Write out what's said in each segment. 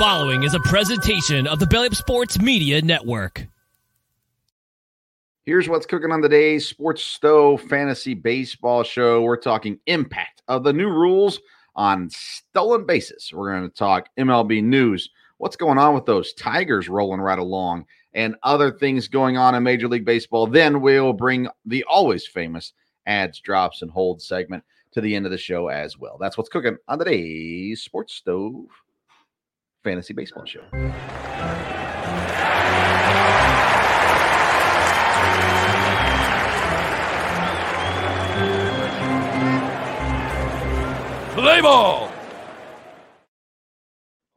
following is a presentation of the Belly Up Sports Media Network. Here's what's cooking on the day Sports Stove Fantasy Baseball Show. We're talking impact of the new rules on stolen bases. We're going to talk MLB news, what's going on with those Tigers rolling right along, and other things going on in Major League Baseball. Then we'll bring the always famous ads, drops, and hold segment to the end of the show as well. That's what's cooking on the day Sports Stove Fantasy Baseball Show. Play ball!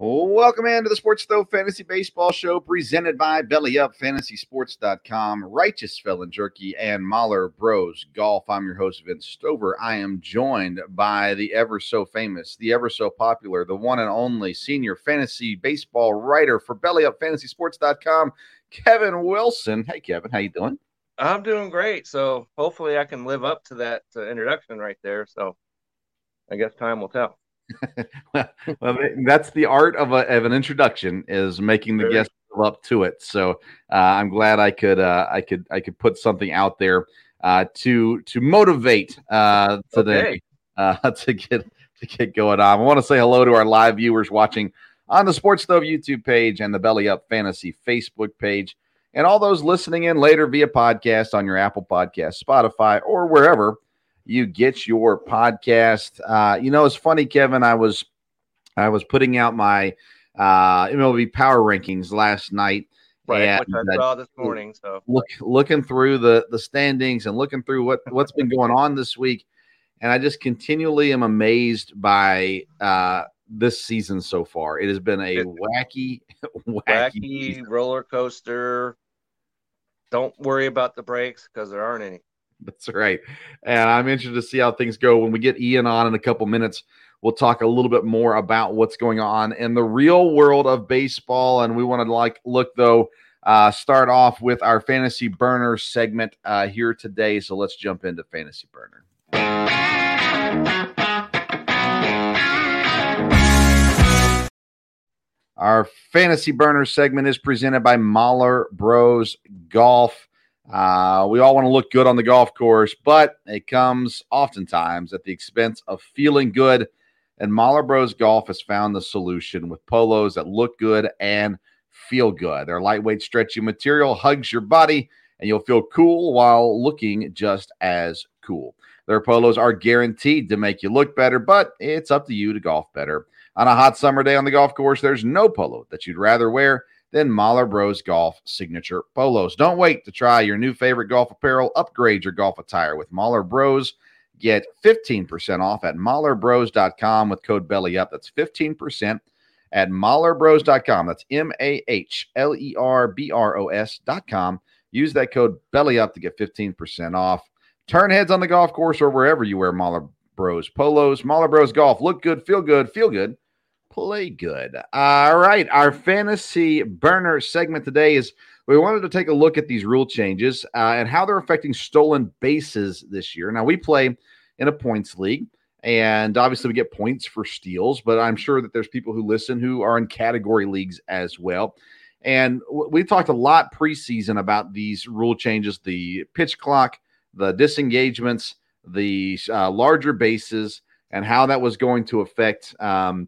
Welcome into the Sports Stove Fantasy Baseball Show presented by BellyUpFantasySports.com, Righteous Felon Jerky, and Mahler Bros Golf. I'm your host, Vince Stover. I am joined by the ever so famous, the ever so popular, the one and only senior fantasy baseball writer for BellyUpFantasySports.com, Kevin Wilson. Hey, Kevin, how you doing? I'm doing great. So hopefully I can live up to that uh, introduction right there. So I guess time will tell. well, that's the art of, a, of an introduction is making the guest live up to it. So uh, I'm glad I could uh, I could I could put something out there uh, to to motivate uh, today Okay. uh, to get to get going on. I want to say hello to our live viewers watching on the Sports Stove YouTube page and the Belly Up Fantasy Facebook page, and all those listening in later via podcast on your Apple Podcast, Spotify, or wherever you get your podcast. Uh, you know, it's funny, Kevin. I was I was putting out my uh, MLB power rankings last night, Right, and which I uh, saw this morning. So look looking through the the standings and looking through what what's been going on this week and i just continually am amazed by uh this season so far it has been a wacky wacky, wacky roller coaster. Don't worry about the breaks because there aren't any. that's right. And i'm interested to see how things go. When we get ian on in a couple minutes we'll talk a little bit more about what's going on in the real world of baseball. And we want to like look though uh start off with our fantasy burner segment uh here today. So let's jump into fantasy burner. Our fantasy burner segment is presented by Mahler Bros Golf. Uh, we all want to look good on the golf course, but it comes oftentimes at the expense of feeling good. And Mahler Bros Golf has found the solution with polos that look good and feel good. Their lightweight, stretchy material hugs your body, and you'll feel cool while looking just as cool. Their polos are guaranteed to make you look better, but it's up to you to golf better. On a hot summer day on the golf course, there's no polo that you'd rather wear than Mahler Bros Golf signature polos. Don't wait to try your new favorite golf apparel. Upgrade your golf attire with Mahler Bros. Get 15% off at mahlerbros.com with code BELLYUP. That's 15% at mahlerbros.com. That's M A H L E R B R O S.com. Use that code BELLYUP to get 15% off. Turn heads on the golf course or wherever you wear Mahler Bros polos. Mahler Bros Golf. Look good, feel good, feel good play good. All right, our fantasy burner segment today is we wanted to take a look at these rule changes uh, and how they're affecting stolen bases this year. Now we play in a points league, and obviously we get points for steals, but I'm sure that there's people who listen who are in category leagues as well. And we talked a lot preseason about these rule changes: the pitch clock, the disengagements, the uh, larger bases, and how that was going to affect. Um,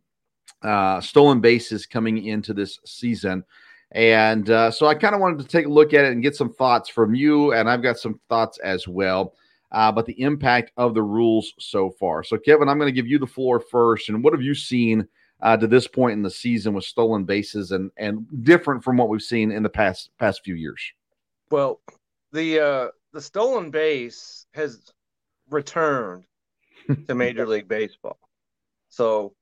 uh, stolen bases coming into this season. And uh, so I kind of wanted to take a look at it and get some thoughts from you. And I've got some thoughts as well uh, about the impact of the rules so far. So, Kevin, I'm going to give you the floor first. And what have you seen uh, to this point in the season with stolen bases and, and different from what we've seen in the past past few years? Well, the uh, the stolen base has returned to Major League Baseball. So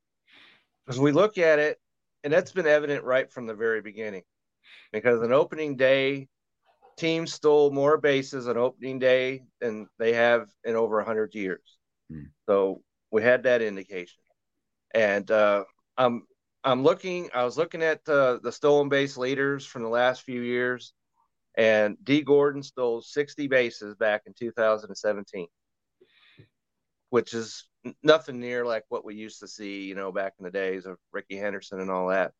as we look at it, and that's been evident right from the very beginning, because an opening day, teams stole more bases on opening day than they have in over 100 years. Hmm. So we had that indication. And uh, I'm I'm looking. I was looking at uh, the stolen base leaders from the last few years, and Dee Gordon stole 60 bases back in 2017, which is nothing near like what we used to see, you know, back in the days of Rickey Henderson and all that.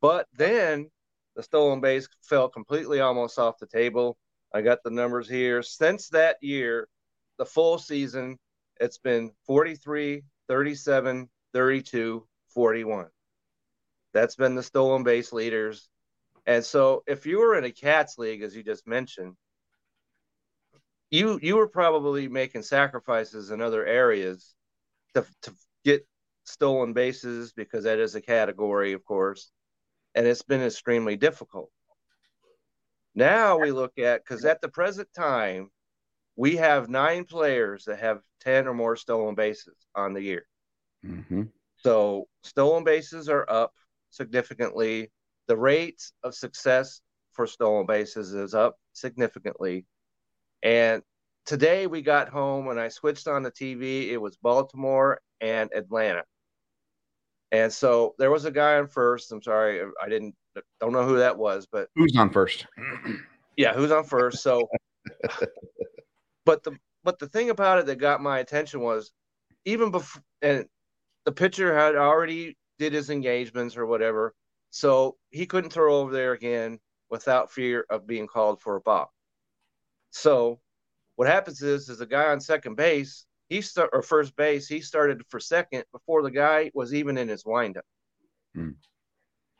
But then the stolen base fell completely almost off the table. I got the numbers here. Since that year, the full season, it's been 43, 37, 32, 41. That's been the stolen base leaders. And so if you were in a cats league, as you just mentioned, you you were probably making sacrifices in other areas to, to get stolen bases because that is a category, of course, and it's been extremely difficult. Now we look at because at the present time, we have nine players that have 10 or more stolen bases on the year. Mm-hmm. So stolen bases are up significantly. The rate of success for stolen bases is up significantly. And today we got home and I switched on the TV, it was Baltimore and Atlanta. And so there was a guy on first. I'm sorry, I didn't don't know who that was, but who's on first? yeah, who's on first? So, but the but the thing about it that got my attention was even before and the pitcher had already did his engagements or whatever, so he couldn't throw over there again without fear of being called for a ball. So what happens is is the guy on second base he start or first base, he started for second before the guy was even in his windup. Hmm.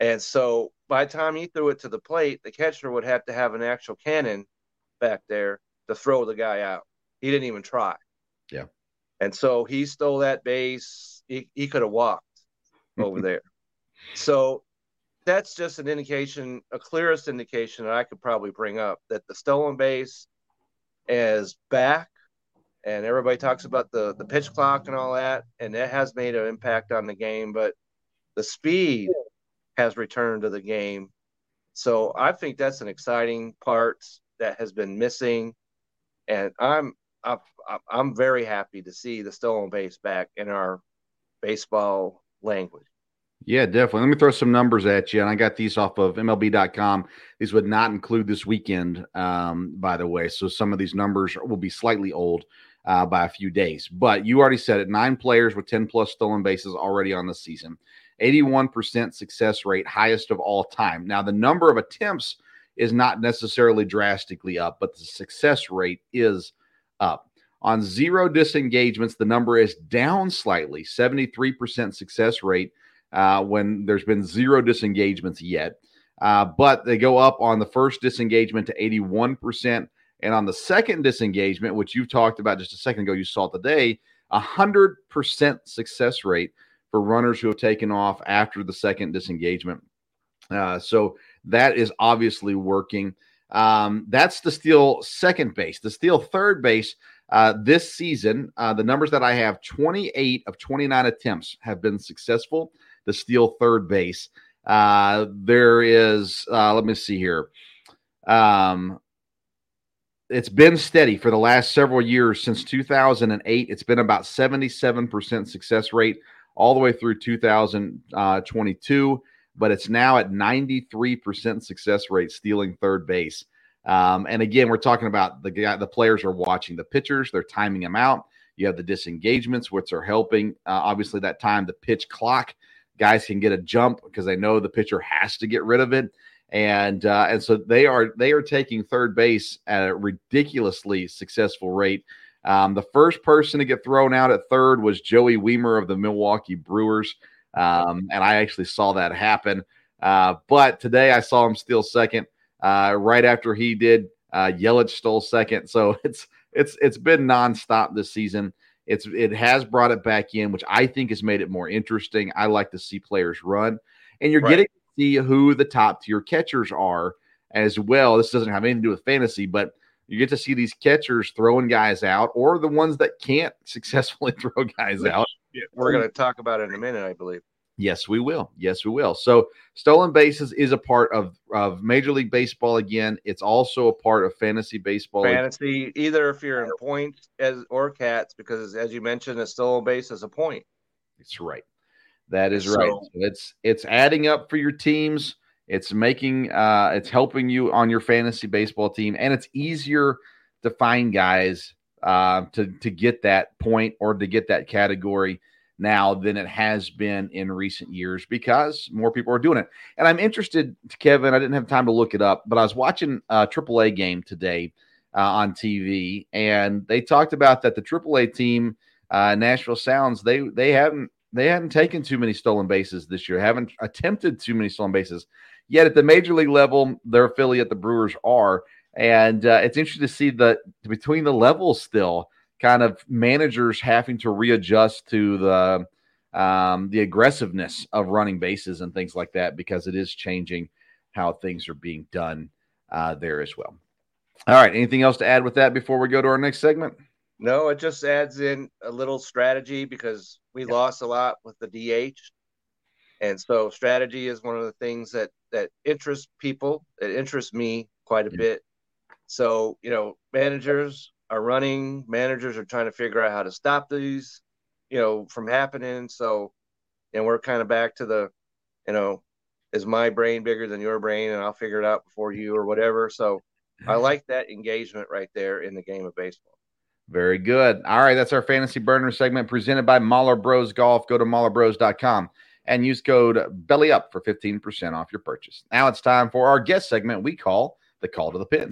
And so by the time he threw it to the plate, the catcher would have to have an actual cannon back there to throw the guy out. He didn't even try. Yeah. And so he stole that base. He, he could have walked over there. So that's just an indication, a clearest indication that I could probably bring up that the stolen base is back and everybody talks about the the pitch clock and all that, and it has made an impact on the game. But the speed has returned to the game, so I think that's an exciting part that has been missing, and I'm I'm, I'm very happy to see the stolen base back in our baseball language. Yeah, definitely. Let me throw some numbers at you. And I got these off of MLB.com. These would not include this weekend, um, by the way. So some of these numbers will be slightly old uh, by a few days. But you already said it nine players with 10 plus stolen bases already on the season, 81% success rate, highest of all time. Now, the number of attempts is not necessarily drastically up, but the success rate is up. On zero disengagements, the number is down slightly, 73% success rate uh, when there's been zero disengagements yet. Uh, but they go up on the first disengagement to 81%, and on the second disengagement, which you've talked about just a second ago, you saw today, a hundred percent success rate for runners who have taken off after the second disengagement. Uh, so that is obviously working. Um, that's the steal second base. The steal third base uh, this season, uh, the numbers that I have 28 of 29 attempts have been successful to steal third base. Uh, there is, uh, let me see here. Um, it's been steady for the last several years. Since 2008 it's been about 77% success rate all the way through 2022 but it's now at 93% success rate stealing third base. Um, and again we're talking about the guy the players are watching the pitchers. They're timing them out. You have the disengagements which are helping uh, obviously that time the pitch clock guys can get a jump because they know the pitcher has to get rid of it and uh, and so they are they are taking third base at a ridiculously successful rate. Um, the first person to get thrown out at third was Joey Wiemer of the Milwaukee Brewers, um, and I actually saw that happen. Uh, but today I saw him steal second. Uh, right after he did, uh, Yelich stole second. So it's it's it's been nonstop this season. It's it has brought it back in, which I think has made it more interesting. I like to see players run, and you're right. getting to see who the top tier catchers are as well. This doesn't have anything to do with fantasy, but you get to see these catchers throwing guys out or the ones that can't successfully throw guys out. We're going to talk about it in a minute, I believe. Yes, we will. Yes, we will. So, stolen bases is a part of, of Major League Baseball again. It's also a part of fantasy baseball. Fantasy, either if you're in points as or cats, because as you mentioned, a stolen base is a point. That's right. That is right. So, it's it's adding up for your teams. It's making uh it's helping you on your fantasy baseball team, and it's easier to find guys uh to to get that point or to get that category now than it has been in recent years because more people are doing it. And I'm interested, Kevin. I didn't have time to look it up, but I was watching a AAA game today uh, on TV, and they talked about that the AAA team, uh, Nashville Sounds, they they haven't they hadn't taken too many stolen bases this year, haven't attempted too many stolen bases. Yet at the major league level, their affiliate, the Brewers, are. And uh, it's interesting to see the between the levels still kind of managers having to readjust to the um, the aggressiveness of running bases and things like that because it is changing how things are being done uh, there as well. All right. Anything else to add with that before we go to our next segment? No, it just adds in a little strategy because we yeah. lost a lot with the DH. And so strategy is one of the things that that interests people. It interests me quite a yeah. bit. So, you know, managers are running, managers are trying to figure out how to stop these, you know, from happening. So, and we're kind of back to the, you know, is my brain bigger than your brain and I'll figure it out before you or whatever. So I like that engagement right there in the game of baseball. Very good. All right. That's our fantasy burner segment presented by Mahler Bros Golf. Go to mahlerbros.com and use code belly up for 15% off your purchase. Now it's time for our guest segment we call the call to the pin.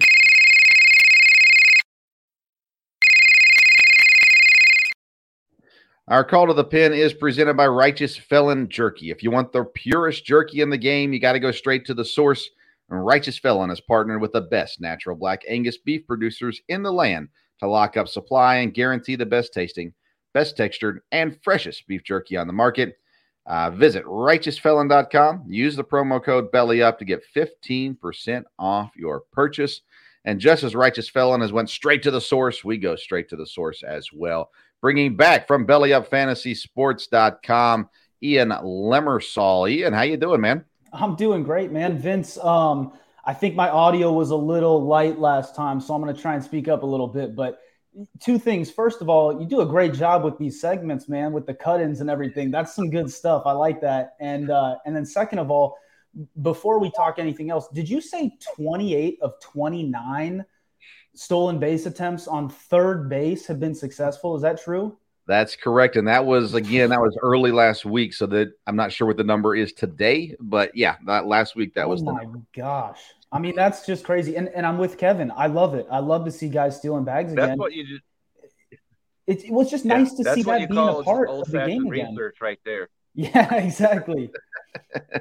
Our call to the pin is presented by Righteous Felon Jerky. If you want the purest jerky in the game, you got to go straight to the source. Righteous Felon has partnered with the best natural black Angus beef producers in the land to lock up supply and guarantee the best tasting, best textured, and freshest beef jerky on the market. Uh, visit righteousfelon.com. Use the promo code BELLYUP to get 15% off your purchase. And just as Righteous Felon has went straight to the source, we go straight to the source as well bringing back from bellyupfantasysports.com, Ian Lemersal. Ian, how you doing, man? I'm doing great, man. Vince, um, I think my audio was a little light last time, so I'm going to try and speak up a little bit. But two things. First of all, you do a great job with these segments, man, with the cut-ins and everything. That's some good stuff. I like that. And uh, and then second of all, before we talk anything else, did you say 28 of 29 stolen base attempts on third base have been successful. Is that true? That's correct. And that was again, that was early last week. So that I'm not sure what the number is today, but yeah, that last week that oh was my the- gosh. I mean, that's just crazy. And and I'm with Kevin. I love it. I love to see guys stealing bags again. That's what you just it, it was just yeah, nice to see that being a part of the game again. right there. Yeah, exactly.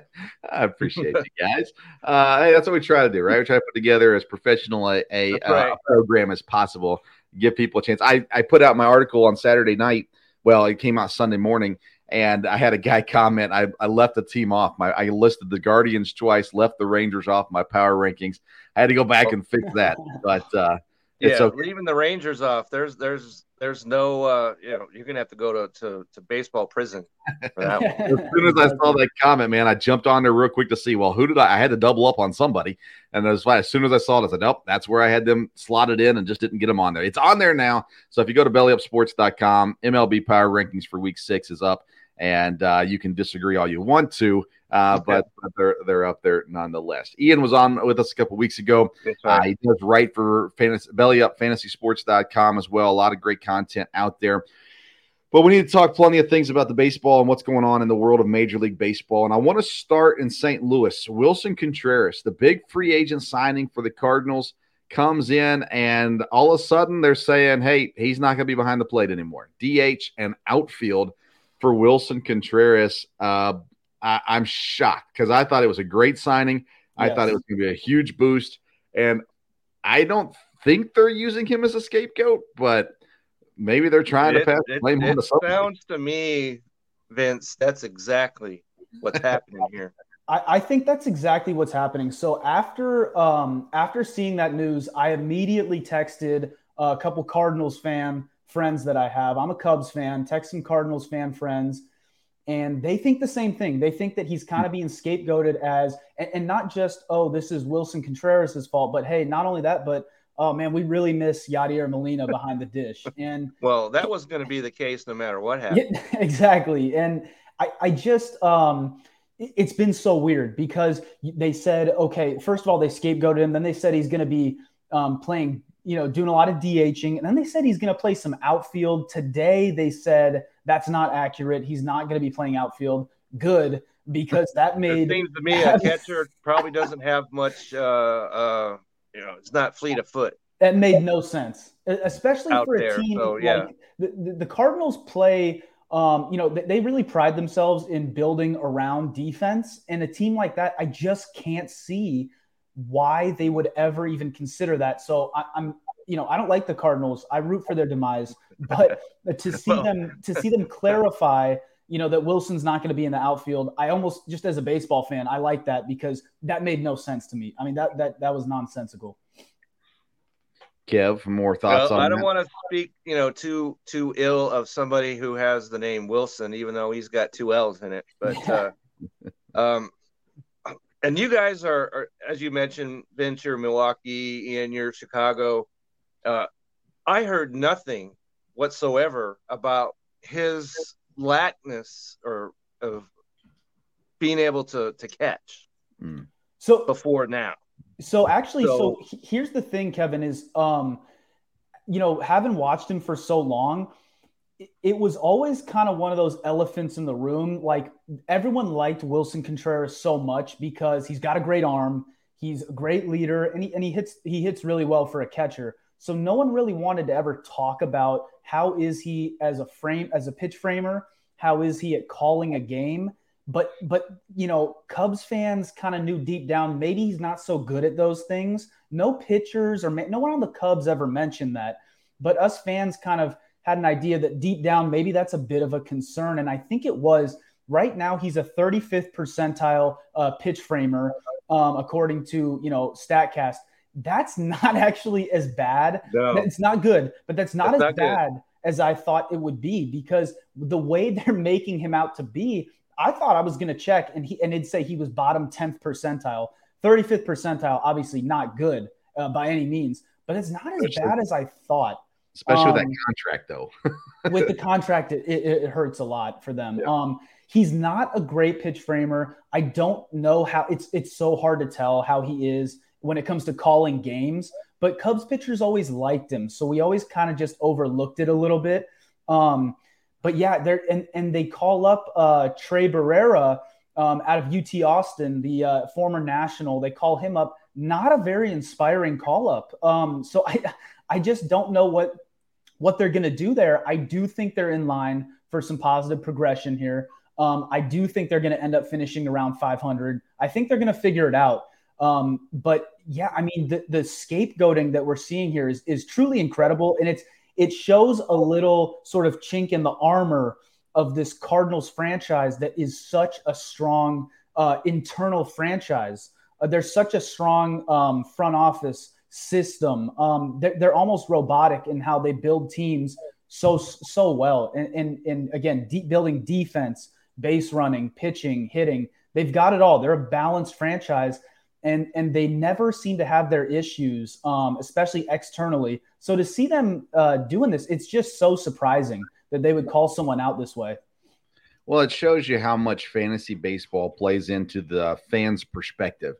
I appreciate you guys. Uh, hey, that's what we try to do, right? We try to put together as professional a, a, right. program as possible, give people a chance. I, I put out my article on Saturday night. Well, it came out Sunday morning, and I had a guy comment. I, I left the team off. My I listed the Guardians twice, left the Rangers off my power rankings. I had to go back and fix that, but uh, yeah, okay. leaving the Rangers off. There's there's there's no uh, you know you're gonna have to go to to, to baseball prison for that as soon as I saw that comment, man, I jumped on there real quick to see. Well, who did I? I had to double up on somebody, and as as soon as I saw it, I said, "Nope, that's where I had them slotted in, and just didn't get them on there." It's on there now. So if you go to BellyUpSports.com, MLB Power Rankings for Week Six is up, and uh, you can disagree all you want to. Uh, okay. but, but, they're they're up there nonetheless. Ian was on with us a couple weeks ago. Uh, he does write for belly up fantasy, bellyupfantasysports.com as well. A lot of great content out there. But we need to talk plenty of things about the baseball and what's going on in the world of Major League Baseball. And I want to start in St. Louis. Willson Contreras, the big free agent signing for the Cardinals, comes in, and all of a sudden they're saying, hey, he's not going to be behind the plate anymore. DH and outfield for Willson Contreras. Uh, I, am shocked because I thought it was a great signing. I yes. thought it was going to be a huge boost, and I don't think they're using him as a scapegoat, but maybe they're trying it, to pass it, blame it, on the sounds to me, Vince, that's exactly what's happening here. I, I, think that's exactly what's happening. So after um, after seeing that news, I immediately texted a couple Cardinals fan friends that I have. I'm a Cubs fan. Some Cardinals fan friends and they think the same thing. They think that he's kind of being scapegoated as, and, and not just, oh, this is Willson Contreras' fault, but hey, not only that, but oh man, we really miss Yadier Molina behind the dish. And well, that was going to be the case no matter what happened. Yeah, exactly. And I, I just, um, it's been so weird because they said, okay, first of all, they scapegoated him. Then they said he's going to be um, playing you know, doing a lot of DHing. And then they said he's going to play some outfield. Today, they said that's not accurate. He's not going to be playing outfield. Good, because that made. It seems to me a catcher probably doesn't have much, uh, uh, you know, it's not fleet of foot. That made no sense, especially Out for a there, team so, yeah. like the, the, Cardinals play. Um, you know, they really pride themselves in building around defense, and a team like that, I just can't see why they would ever even consider that. So I, I'm, you know, I don't like the Cardinals. I root for their demise, but to see Well- them to see them clarify, you know, that Willson's not going to be in the outfield, I almost just as a baseball fan, I like that because that made no sense to me. I mean, that that that was nonsensical. Kev, more thoughts Well, on I don't that? want to speak, you know, too too ill of somebody who has the name Wilson, even though he's got two L's in it. But uh, um, and you guys are, are, as you mentioned, Vince, you're Milwaukee, and you're Chicago. Uh, I heard nothing whatsoever about his lackness or of being able to to catch So before now. So actually, so, So- here's the thing, Kevin, is um, you know, having watched him for so long, it, it was always kind of one of those elephants in the room. Like everyone liked Willson Contreras so much because he's got a great arm, he's a great leader, and he and he hits he hits really well for a catcher. So no one really wanted to ever talk about how is he as a frame as a pitch framer, how is he at calling a game. But but you know cubs fans kind of knew deep down maybe he's not so good at those things. No pitchers or no one on the cubs ever mentioned that. But us fans kind of had an idea that deep down maybe that's a bit of a concern and i think it was right now he's a 35th percentile uh, pitch framer um, according to you know statcast that's not actually as bad No. it's not good but that's not That's as not good. bad as i thought it would be because the way they're making him out to be I thought I was going to check, and he and it'd say he was bottom tenth percentile, thirty fifth percentile. Obviously, not good uh, by any means, but it's not as bad as I thought. Especially with that um, contract, though. With the contract, it, it, it hurts a lot for them. Yeah. Um, he's not a great pitch framer. I don't know how it's it's so hard to tell how he is when it comes to calling games. But Cubs pitchers always liked him, so we always kind of just overlooked it a little bit. Um, but yeah, they're and and they call up uh, Trey Barrera um, out of UT Austin, the uh, former national. They call him up. Not a very inspiring call up. Um, so I I just don't know what what they're going to do there. I do think they're in line for some positive progression here. Um, I do think they're going to end up finishing around 500. I think they're going to figure it out. Um, but yeah, I mean, the, the scapegoating that we're seeing here is, is truly incredible. And it's, it shows a little sort of chink in the armor of this Cardinals franchise that is such a strong uh, internal franchise. Uh, there's such a strong um, front office system. Um, they're, they're almost robotic in how they build teams so so well. And and, and again, deep building defense, base running, pitching, hitting. They've got it all. They're a balanced franchise, and and they never seem to have their issues, um, especially externally. So to see them uh, doing this, it's just so surprising that they would call someone out this way. Well, it shows you how much fantasy baseball plays into the fans' perspective.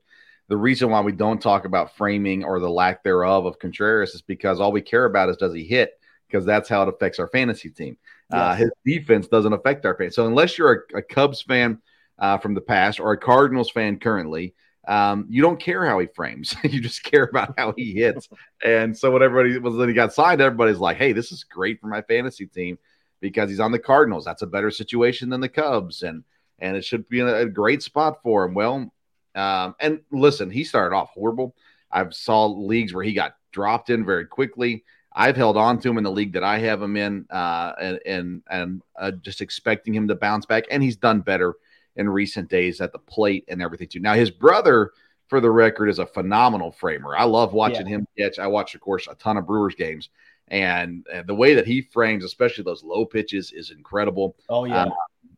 The reason why we don't talk about framing or the lack thereof of Contreras is because all we care about is does he hit, because that's how it affects our fantasy team. Uh, his defense doesn't affect our fan. So unless you're a, a Cubs fan uh, from the past or a Cardinals fan currently, um, you don't care how he frames. you just care about how he hits. and so when everybody was when he got signed, everybody's like, "Hey, this is great for my fantasy team." because he's on the Cardinals. That's a better situation than the Cubs, and and it should be a, a great spot for him. Well, um, and listen, he started off horrible. I've saw leagues where he got dropped in very quickly. I've held on to him in the league that I have him in, uh, and and and uh, just expecting him to bounce back, and he's done better in recent days at the plate and everything too. Now his brother, for the record, is a phenomenal framer. I love watching him catch. I watch, of course, a ton of Brewers games, and, and the way that he frames, especially those low pitches, is incredible. Oh yeah, Uh,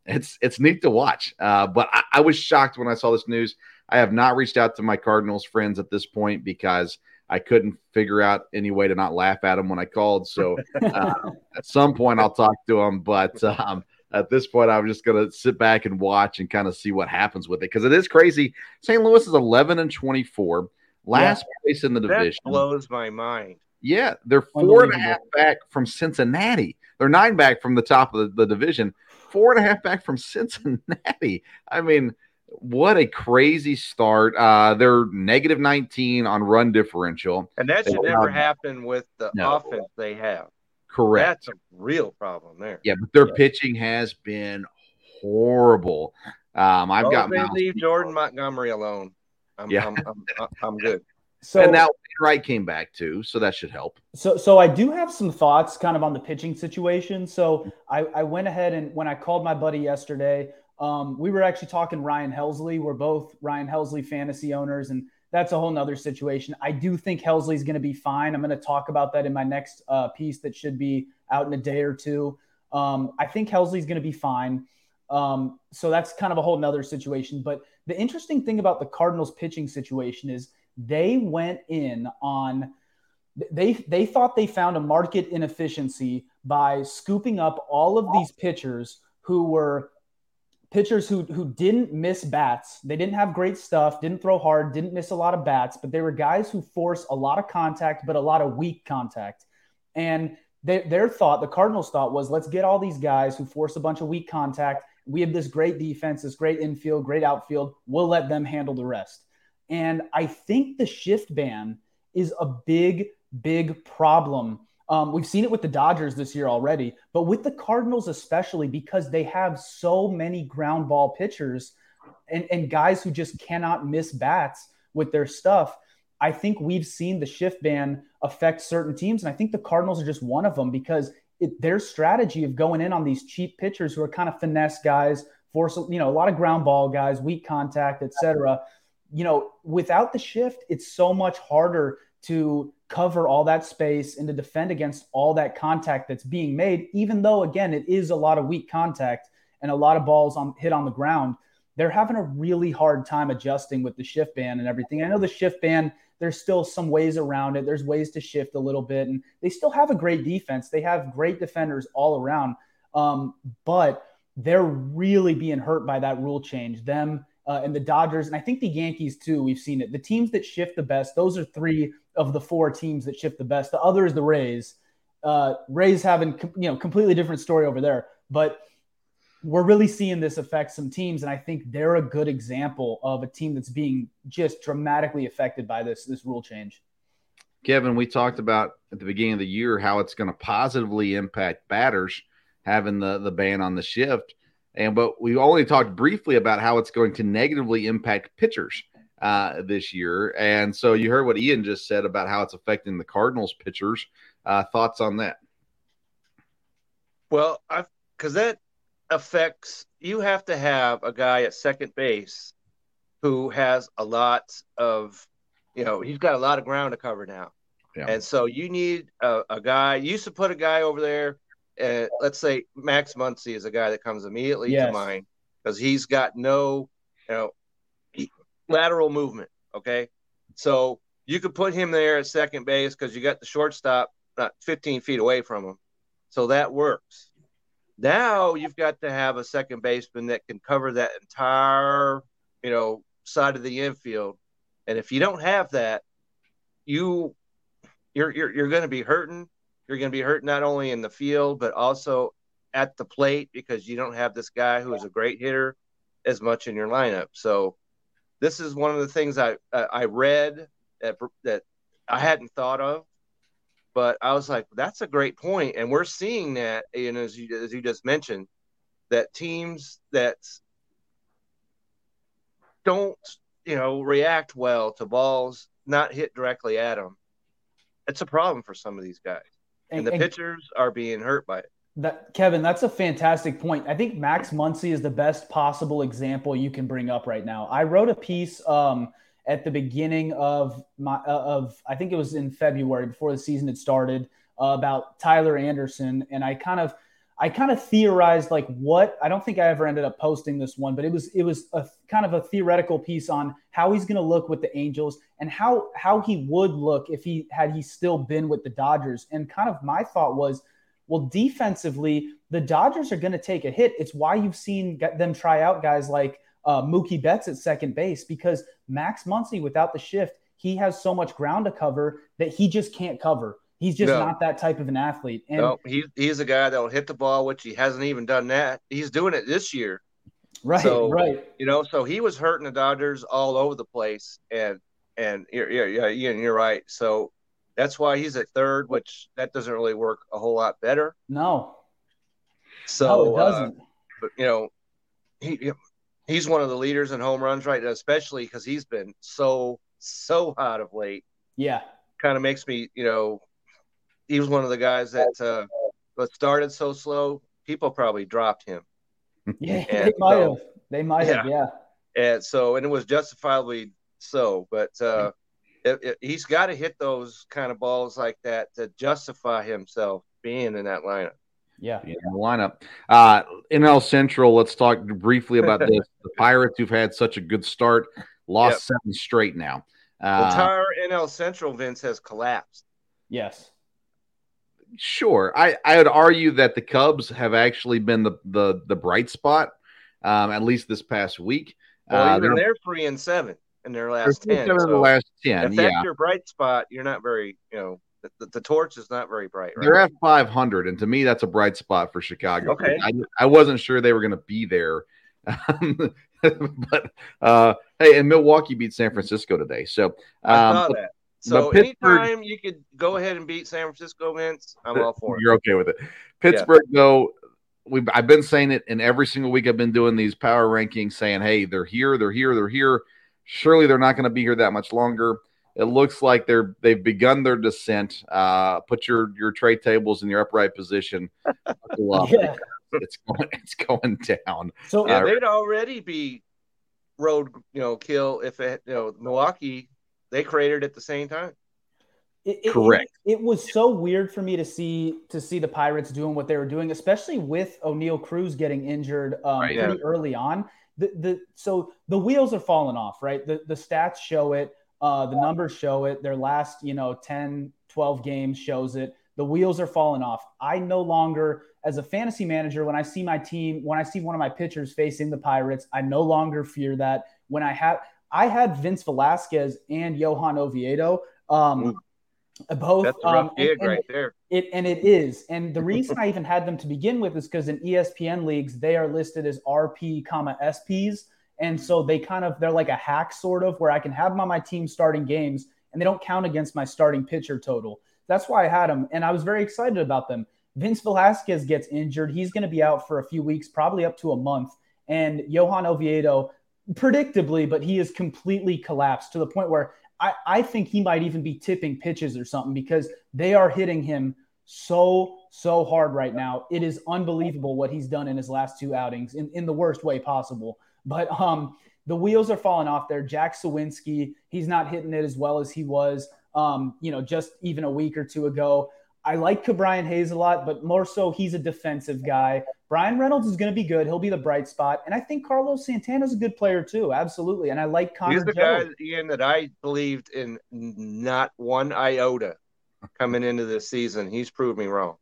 It's it's neat to watch. Uh, but I, I was shocked when I saw this news. I have not reached out to my Cardinals friends at this point because I couldn't figure out any way to not laugh at him when I called. So uh, at some point I'll talk to him, but um, at this point I'm just gonna sit back and watch and kind of see what happens with it because it is crazy. St. Louis is 11 and 24, last place in the That division. blows my mind. Yeah, they're four and a half back from Cincinnati. They're nine back from the top of the, the division. Four and a half back from Cincinnati. I mean, what a crazy start. Uh, they're negative 19 on run differential. And that should never happen with the no. offense they have. Correct. That's a real problem there. Yeah, but their yeah. pitching has been horrible. Um, I've oh, got they leave Jordan Montgomery alone. I'm, yeah. I'm, I'm, I'm good. So and now Wright came back too, so that should help. So, so I do have some thoughts kind of on the pitching situation. So I, I went ahead and when I called my buddy yesterday, um, we were actually talking Ryan Helsley. We're both Ryan Helsley fantasy owners, and that's a whole nother situation. I do think Helsley's going to be fine. I'm going to talk about that in my next uh, piece that should be out in a day or two. Um, I think Helsley's going to be fine. Um, so that's kind of a whole nother situation. But the interesting thing about the Cardinals pitching situation is they went in on they they thought they found a market inefficiency by scooping up all of these pitchers who were pitchers who who didn't miss bats. They didn't have great stuff, didn't throw hard, didn't miss a lot of bats, but they were guys who force a lot of contact, but a lot of weak contact. And they, their thought, the Cardinals' thought was, let's get all these guys who force a bunch of weak contact. We have this great defense, this great infield, great outfield. We'll let them handle the rest. And I think the shift ban is a big, big problem. Um, we've seen it with the Dodgers this year already, but with the Cardinals, especially because they have so many ground ball pitchers and, and guys who just cannot miss bats with their stuff. I think we've seen the shift ban affect certain teams. And I think the Cardinals are just one of them because it, their strategy of going in on these cheap pitchers who are kind of finesse guys, force, you know, a lot of ground ball guys, weak contact, etc you know, without the shift, it's so much harder to cover all that space and to defend against all that contact that's being made, even though, again, it is a lot of weak contact and a lot of balls on hit on the ground. They're having a really hard time adjusting with the shift ban and everything. I know the shift ban, there's still some ways around it. There's ways to shift a little bit, and they still have a great defense. They have great defenders all around. Um, but they're really being hurt by that rule change. Them uh, and the Dodgers, and I think the Yankees too. We've seen it. The teams that shift the best, those are three of the four teams that shift the best. The other is the Rays. Uh, Rays having you know completely different story over there, but we're really seeing this affect some teams, and I think they're a good example of a team that's being just dramatically affected by this this rule change. Kevin, we talked about at the beginning of the year how it's going to positively impact batters having the the ban on the shift and but we only talked briefly about how it's going to negatively impact pitchers uh, this year. And so you heard what Ian just said about how it's affecting the Cardinals pitchers. Uh, thoughts on that? Well, i because that affects you have to have a guy at second base who has a lot of, you know, he's got a lot of ground to cover now. Yeah. And so you need a, a guy. You used to put a guy over there uh, let's say Max Muncy is a guy that comes immediately yes. to mind because he's got no, you know, lateral movement. Okay, so you could put him there at second base because you got the shortstop not 15 feet away from him, so that works. Now you've got to have a second baseman that can cover that entire, you know, side of the infield, and if you don't have that, you you're you're, you're going to be hurting you're going to be hurt not only in the field but also at the plate because you don't have this guy who is a great hitter as much in your lineup. So this is one of the things I I read that that I hadn't thought of, but I was like, that's a great point, and we're seeing that. And as you as you just mentioned, that teams that don't you know react well to balls not hit directly at them, it's a problem for some of these guys and, and the and pitchers are being hurt by it. That Kevin, that's a fantastic point. I think Max Muncy is the best possible example you can bring up right now. I wrote a piece um, at the beginning of my uh, of I think it was in February before the season had started uh, about Tyler Anderson, and I kind of I kind of theorized like what I don't think I ever ended up posting this one, but it was it was a kind of a theoretical piece on how he's going to look with the Angels and how how he would look if he had he still been with the Dodgers. And kind of my thought was, well, defensively, the Dodgers are going to take a hit. It's why you've seen them try out guys like uh, Mookie Betts at second base because Max Muncy without the shift, he has so much ground to cover that he just can't cover. He's just No. not that type of an athlete. And no, he, he's a guy that'll hit the ball, which he hasn't even done that. He's doing it this year. right, so- right. You know, so he was hurting the Dodgers all over the place, and and yeah, yeah, yeah, Ian, you're right. So that's why he's at third, which that doesn't really work a whole lot better. No, So, no, it uh, doesn't. but you know, he he's one of the leaders in home runs right now, especially because he's been so so hot of late. yeah, Kind of makes me, you know, he was one of the guys that uh, that started so slow. People probably dropped him, yeah. And they might so- have. They might have. Yeah. and so and it was justifiably so. But uh, it, it, he's got to hit those kind of balls like that to justify himself being in that lineup. Yeah. in the lineup. Uh, NL Central, let's talk briefly about this. The Pirates, who've had such a good start, lost Yep. seven straight now. The Uh, entire NL Central, Vince, has collapsed. Yes. sure, I, I would argue that the Cubs have actually been the the, the bright spot, um, at least this past week. Well, Uh, even they're- they're three and seven in their last ten. of the last ten. if that's Yeah, your bright spot, you're not very, you know, the, the, torch is not very bright, right? they're at five hundred, and to me, that's a bright spot for Chicago. Okay. I, I wasn't sure they were going to be there. but uh, hey, and Milwaukee beat San Francisco today, so I um, saw that. So anytime you could go ahead and beat San Francisco, Vince, I'm all for it. You're okay with it. Pittsburgh, though, we've I've been saying it, and every single week I've been doing these power rankings, saying, "Hey, they're here, they're here, they're here." Surely they're not going to be here that much longer. It looks like they're they've begun their descent. Uh, put your your trade tables in your upright position. Yeah. It's going it's going down. So Yeah, Uh, they'd already be road, you know, kill if it, you know, Milwaukee. They created at the same time. It, it- Correct. It, it was so weird for me to see to see the Pirates doing what they were doing, especially with Oneil Cruz getting injured um, Right. pretty early on. The, the so the wheels are falling off, right? The the stats show it, uh, the numbers show it. Their last you know 10, 12 games shows it. The wheels are falling off. I no longer, as a fantasy manager, when I see my team, when I see one of my pitchers facing the Pirates, I no longer fear that. When I have, I had Vince Velasquez and Johan Oviedo. Um, both That's a um, rough and- gig and right there. it and it is. And the reason I even had them to begin with is because in ESPN leagues they are listed as RP comma SPs, and so they kind of they're like a hack sort of where I can have them on my team starting games and they don't count against my starting pitcher total. That's why I had them, and I was very excited about them. Vince Velasquez gets injured; he's going to be out for a few weeks, probably up to a month. And Johan Oviedo, predictably, but he is completely collapsed to the point where I, I think he might even be tipping pitches or something because they are hitting him so so hard right now. It is unbelievable what he's done in his last two outings in, in the worst way possible. But um, the wheels are falling off there. Jack Suwinski, he's not hitting it as well as he was, um, you know, just even a week or two ago. I like Brian Hayes a lot, but more so he's a defensive guy. Bryan Reynolds is going to be good. He'll be the bright spot, and I think Carlos Santana's a good player too. Absolutely, and I like Connor. He's the Joe. guy, Ian, that I believed in not one iota coming into this season. He's proved me wrong.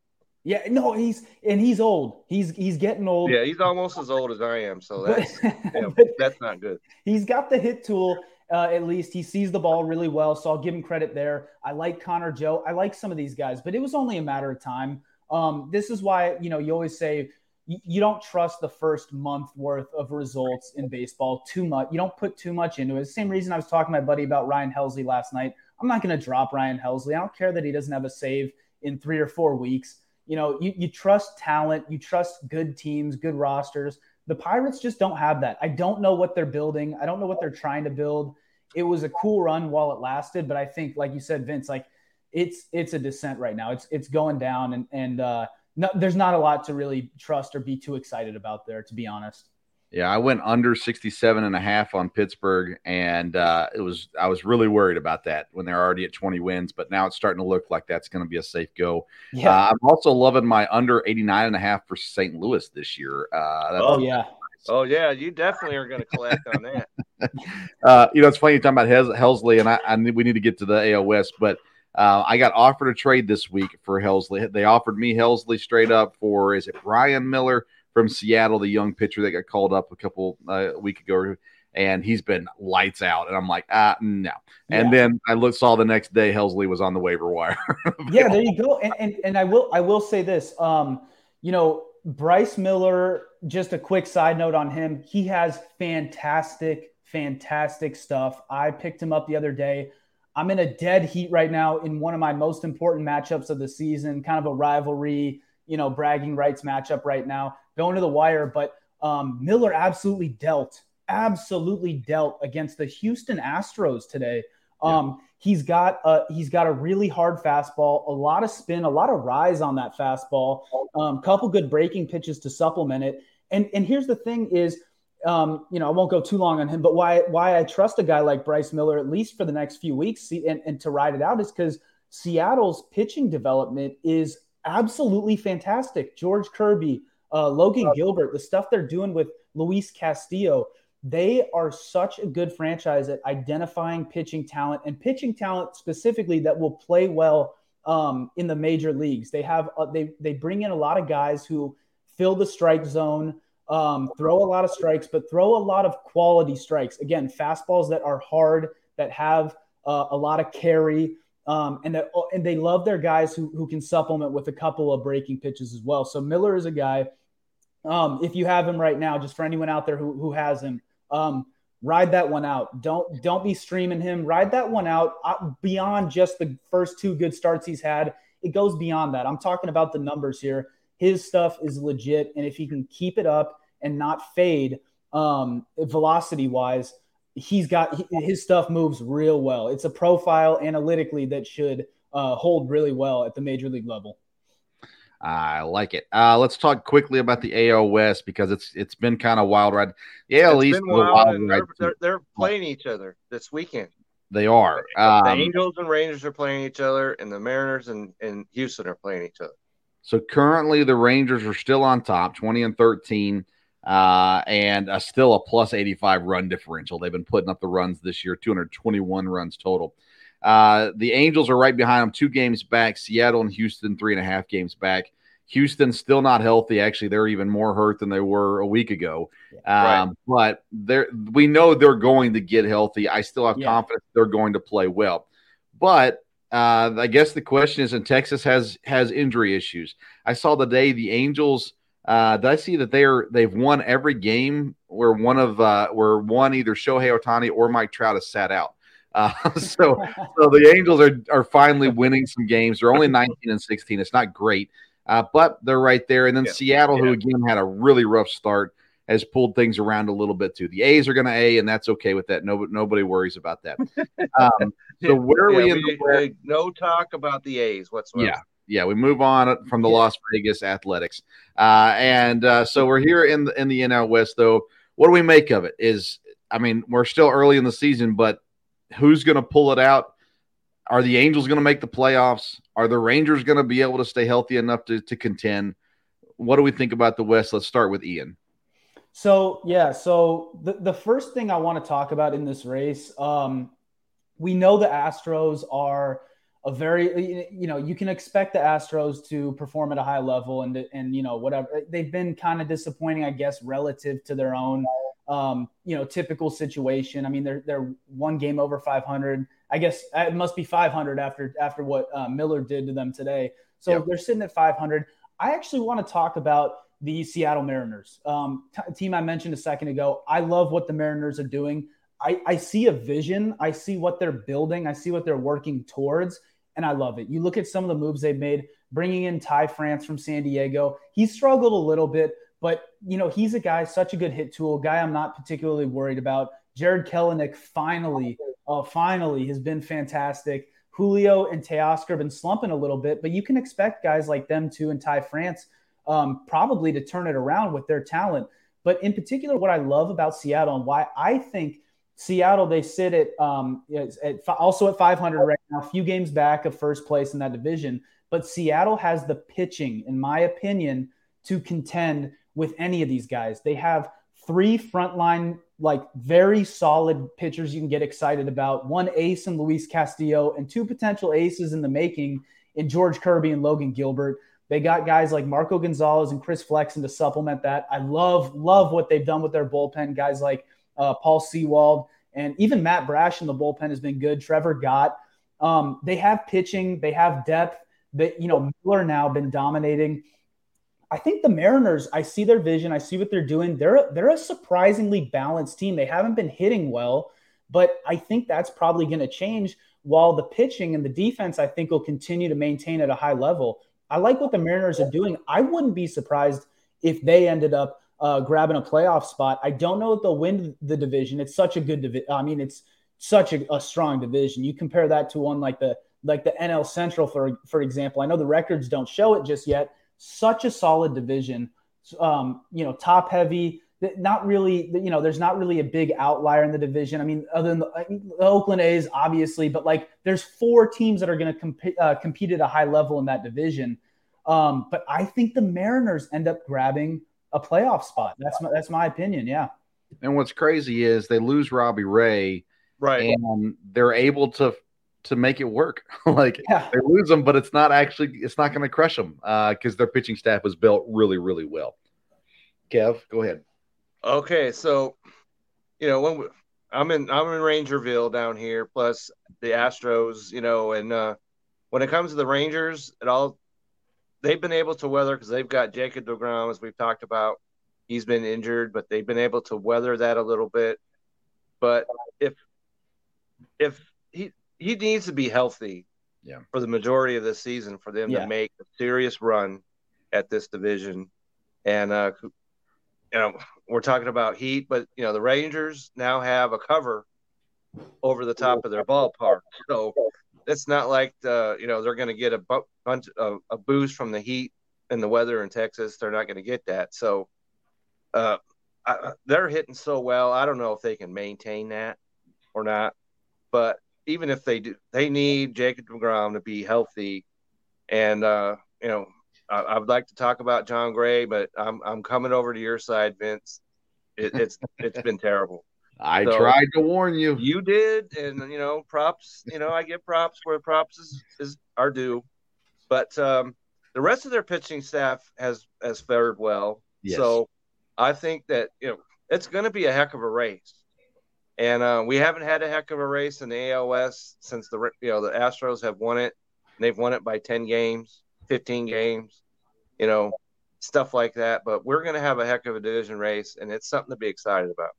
Yeah, no, he's and he's old. He's he's getting old. Yeah, he's almost as old as I am, so but, that's yeah, that's not good. he's got the hit tool. Uh, at least he sees the ball really well, so I'll give him credit there. I like Connor Joe. I like some of these guys, but it was only a matter of time. Um, this is why you know you always say you, don't trust the first month worth of results in baseball too much. You don't put too much into it. Same reason I was talking to my buddy about Ryan Helsley last night. I'm not going to drop Ryan Helsley. I don't care that he doesn't have a save in three or four weeks. You know, you, you trust talent, you trust good teams, good rosters. The Pirates just don't have that. I don't know what they're building. I don't know what they're trying to build. It was a cool run while it lasted, but I think, like you said, Vince, like it's it's a descent right now. It's it's going down, and and uh, no, there's not a lot to really trust or be too excited about there, to be honest. Yeah, I went under 67 and a half on Pittsburgh, and uh, it was I was really worried about that when they're already at 20 wins, but now it's starting to look like that's going to be a safe go. Yeah. Uh, I'm also loving my under 89 and a half for St. Louis this year. Uh, that's, oh yeah. Oh yeah, you definitely are going to collect on that. uh, you know, it's funny you're talking about Hes- Helsley, and I, I need- we need to get to the AL West, but uh, I got offered a trade this week for Helsley. They offered me Helsley straight up for is it Brian Miller from Seattle, the young pitcher that got called up a couple uh, a week ago, and he's been lights out. And I'm like, ah, no. And then I looked, saw the next day Helsley was on the waiver wire. yeah, there you go. And, and and I will I will say this. Um, you know, Bryce Miller. Just a quick side note on him. He has fantastic, fantastic stuff. I picked him up the other day. I'm in a dead heat right now in one of my most important matchups of the season, kind of a rivalry, you know, bragging rights matchup right now, going to the wire. But um, Miller absolutely dealt, absolutely dealt against the Houston Astros today. Um, he's got a he's got a really hard fastball, a lot of spin, a lot of rise on that fastball, um, couple good breaking pitches to supplement it. And and here's the thing is, um, you know, I won't go too long on him, but why why I trust a guy like Bryce Miller at least for the next few weeks see, and, and to ride it out is because Seattle's pitching development is absolutely fantastic. George Kirby, uh, Logan Gilbert, the stuff they're doing with Luis Castillo, they are such a good franchise at identifying pitching talent and pitching talent specifically that will play well um, in the major leagues. They have uh, they they bring in a lot of guys who fill the strike zone, um, throw a lot of strikes, but throw a lot of quality strikes. Again, fastballs that are hard, that have uh, a lot of carry, um, and that and they love their guys who who can supplement with a couple of breaking pitches as well. So Miller is a guy. Um, if you have him right now, just for anyone out there who who has him, um, ride that one out. Don't don't be streaming him. Ride that one out uh, beyond just the first two good starts he's had. It goes beyond that. I'm talking about the numbers here. His stuff is legit, and if he can keep it up and not fade, um, velocity wise, he's got his stuff moves real well. It's a profile analytically that should uh, hold really well at the major league level. I like it. Uh, let's talk quickly about the AL West because it's it's been kind of wild ride. The AL East wild, wild they're, they're, they're playing each other this weekend. They are. the Um, Angels and Rangers are playing each other, and the Mariners and, and Houston are playing each other. so currently, the Rangers are still on top, twenty and thirteen, uh, and uh, still a plus eighty-five run differential. They've been putting up the runs this year, two hundred twenty-one runs total. Uh, the Angels are right behind them, two games back. Seattle and Houston, three and a half games back. Houston still not healthy. Actually, they're even more hurt than they were a week ago. Right. Um, But they're we know they're going to get healthy. I still have Yeah. confidence they're going to play well. But uh, I guess the question is, and Texas has has injury issues. I saw the day the Angels. Uh, did I see that they're they've won every game where one of uh, where one either Shohei Ohtani or Mike Trout has sat out. Uh, so so the Angels are are finally winning some games. They're only 19 and 16. It's not great, uh, but they're right there. And then Yeah. Seattle, who again had a really rough start, has pulled things around a little bit too. The A's are going to A, and that's okay with that. No, nobody worries about that. Um, so where are Yeah, we in the where- we- no talk about the A's whatsoever. yeah, yeah. We move on from the Las Vegas Athletics, uh, and uh, so we're here in the in the NL West. Though, what do we make of it? Is I mean, we're still early in the season, but who's going to pull it out? Are the Angels going to make the playoffs? Are the Rangers going to be able to stay healthy enough to to contend? What do we think about the West? Let's start with Ian. So yeah, so the, the first thing I want to talk about in this race, um, we know the Astros are a very you know you can expect the Astros to perform at a high level and and you know whatever they've been kind of disappointing I guess relative to their own um, you know typical situation. I mean they're they're one game over 500. I guess it must be 500 after after what uh, Miller did to them today. So Yep. they're sitting at 500. I actually want to talk about the Seattle Mariners, um, t- team I mentioned a second ago. I love what the Mariners are doing. I, I see a vision. I see what they're building. I see what they're working towards, and I love it. You look at some of the moves they've made, bringing in Ty France from San Diego. He struggled a little bit, but you know he's a guy, such a good hit tool, guy I'm not particularly worried about. Jarred Kelenic finally, uh, finally has been fantastic. Julio and Teoscar have been slumping a little bit, but you can expect guys like them too and Ty France um, probably to turn it around with their talent. But in particular, what I love about Seattle and why I think Seattle they sit at um, at also at 500 right now, a few games back of first place in that division. But Seattle has the pitching, in my opinion, to contend with any of these guys. They have three frontline, like very solid pitchers you can get excited about. One ace in Luis Castillo, and two potential aces in the making in George Kirby and Logan Gilbert. They got guys like Marco Gonzales and Chris Flexen to supplement that. I love, love what they've done with their bullpen. Guys like uh, Paul Sewald, and even Matt Brash in the bullpen has been good. Trevor Gott. Um, they have pitching, they have depth. That you know, Miller now been dominating. I think the Mariners, I see their vision, I see what they're doing. They're they're a surprisingly balanced team. They haven't been hitting well, but I think that's probably going to change while the pitching and the defense I think will continue to maintain at a high level. I like what the Mariners are doing. I wouldn't be surprised if they ended up uh, grabbing a playoff spot. I don't know if they'll win the division. It's such a good division. I mean, it's such a, a, strong division. You compare that to one like the like the NL Central, for for example. I know the records don't show it just yet. Such a solid division. Um, you know, top heavy. Not really. You know, there's not really a big outlier in the division. I mean, other than the, I mean, the Oakland A's, obviously, but like there's four teams that are going to comp- uh, compete at a high level in that division. Um, but I think the Mariners end up grabbing a playoff spot. That's my, that's my opinion. Yeah. And what's crazy is they lose Robbie Ray, right? And they're able to to make it work. like yeah. they lose them, but it's not actually it's not going to crush them because uh, their pitching staff was built really really well. Kev, go ahead. Okay, so you know when we, I'm in I'm in Rangerville down here, plus the Astros, you know, and uh, when it comes to the Rangers, it all they've been able to weather because they've got Jacob DeGrom, as we've talked about. He's been injured, but they've been able to weather that a little bit. But if if he he needs to be healthy yeah. for the majority of the season for them yeah. to make a serious run at this division. And uh you know, we're talking about heat, but you know, the Rangers now have a cover over the top of their ballpark. So it's not like the, you know they're going to get a bunch of a boost from the heat and the weather in Texas. They're not going to get that. So uh, I, they're hitting so well. I don't know if they can maintain that or not. But even if they do, they need Jacob Degrom to be healthy. And uh, you know, I, would like to talk about Jon Gray, but I'm I'm coming over to your side, Vince. It, it's it's been terrible. I so tried to warn you. You did, and you know, props. You know, I get props where props is, is are due, but um, the rest of their pitching staff has has fared well. Yes. So I think that you know it's going to be a heck of a race, and uh, we haven't had a heck of a race in the ALS since the you know the Astros have won it. they've won it by ten games, fifteen games, you know, stuff like that. But we're going to have a heck of a division race, and it's something to be excited about.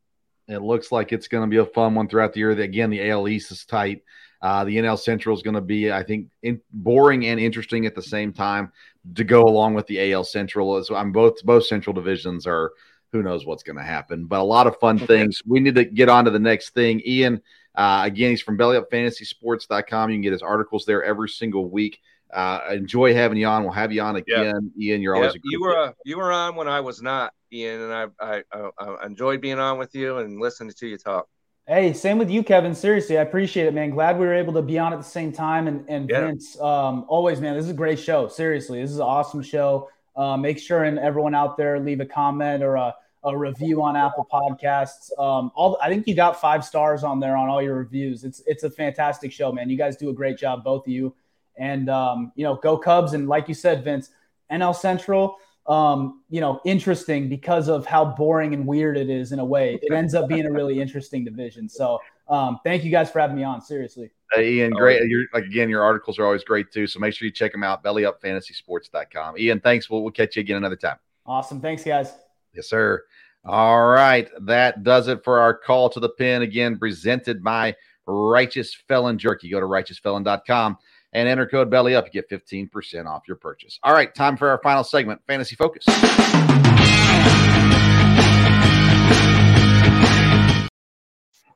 It looks like it's going to be a fun one throughout the year. Again, the AL East is tight. Uh, the NL Central is going to be, I think, in, boring and interesting at the same time to go along with the AL Central. As I'm both both Central divisions are, who knows what's going to happen, but a lot of fun things. We need to get on to the next thing. Ian, uh, again, he's from BellyUpFantasySports.com. You can get his articles there every single week. Uh, enjoy having you on. We'll have you on again, yep. Ian. You're yep. always you were uh, you were on when I was not, Ian, and I, I I, I enjoyed being on with you and listening to you talk. Hey, same with you, Kevin. Seriously, I appreciate it, man. Glad we were able to be on at the same time. And and yeah. Vince, um, always, man, this is a great show. Seriously, this is an awesome show. Uh, make sure and everyone out there leave a comment or a, a review on Apple Podcasts. Um, all I think you got five stars on there on all your reviews. It's it's a fantastic show, man. You guys do a great job, both of you. And um, you know, go Cubs! And like you said, Vince, NL Central, um, you know, interesting because of how boring and weird it is in a way. It ends up being a really interesting division. So, um, thank you guys for having me on. Seriously. Uh, Ian, oh, great. You're, like again, your articles are always great too. So make sure you check them out. BellyUpFantasySports.com. Ian, thanks. We'll, we'll catch you again another time. Awesome. Thanks, guys. Yes, sir. All right, that does it for our call to the pin. Again, presented by Righteous Felon Jerky. Go to righteousfelon.com and enter code belly up. You get 15% off your purchase. All right, time for our final segment, Fantasy Focus.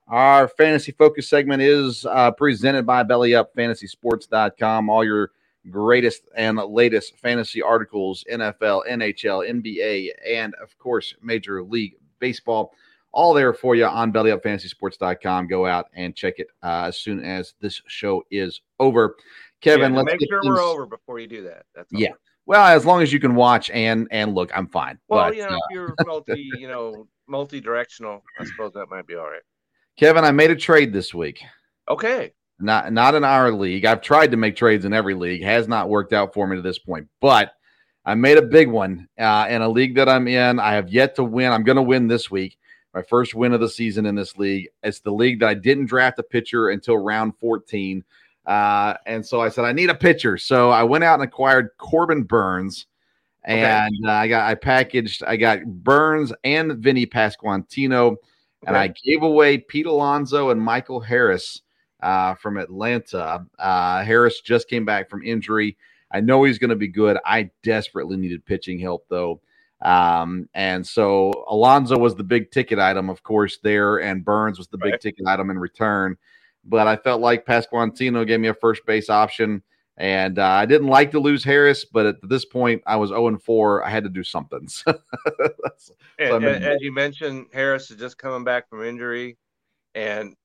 Our fantasy focus segment is uh, presented by BellyUpFantasySports.com. All your greatest and latest fantasy articles, NFL, NHL, NBA, and of course, Major League Baseball. All there for you on BellyUpFantasySports.com. Go out and check it uh, as soon as this show is over. Kevin, yeah, let's make sure things... we're over before you do that. That's yeah. Well, as long as you can watch and and look, I'm fine. Well, but, you know, uh... if you're multi, you know, multi-directional, I suppose that might be all right. Kevin, I made a trade this week. Okay. Not not in our league. I've tried to make trades in every league. Has not worked out for me to this point. But I made a big one uh, in a league that I'm in. I have yet to win. I'm going to win this week. my first win of the season in this league. It's the league that I didn't draft a pitcher until round 14. Uh, and so I said, I need a pitcher. So I went out and acquired Corbin Burnes. And okay. uh, I got I packaged I got Burnes and Vinny Pasquantino, and I gave away Pete Alonso and Michael Harris uh, from Atlanta. Uh, Harris just came back from injury. I know he's going to be good. I desperately needed pitching help though. Um, and so Alonso was the big ticket item, of course, there, and Burnes was the big ticket item in return. But I felt like Pasquantino gave me a first base option. And uh, I didn't like to lose Harris, but at this point, I was 0 4. I had to do something. so and, and, as you mentioned, Harris is just coming back from injury, and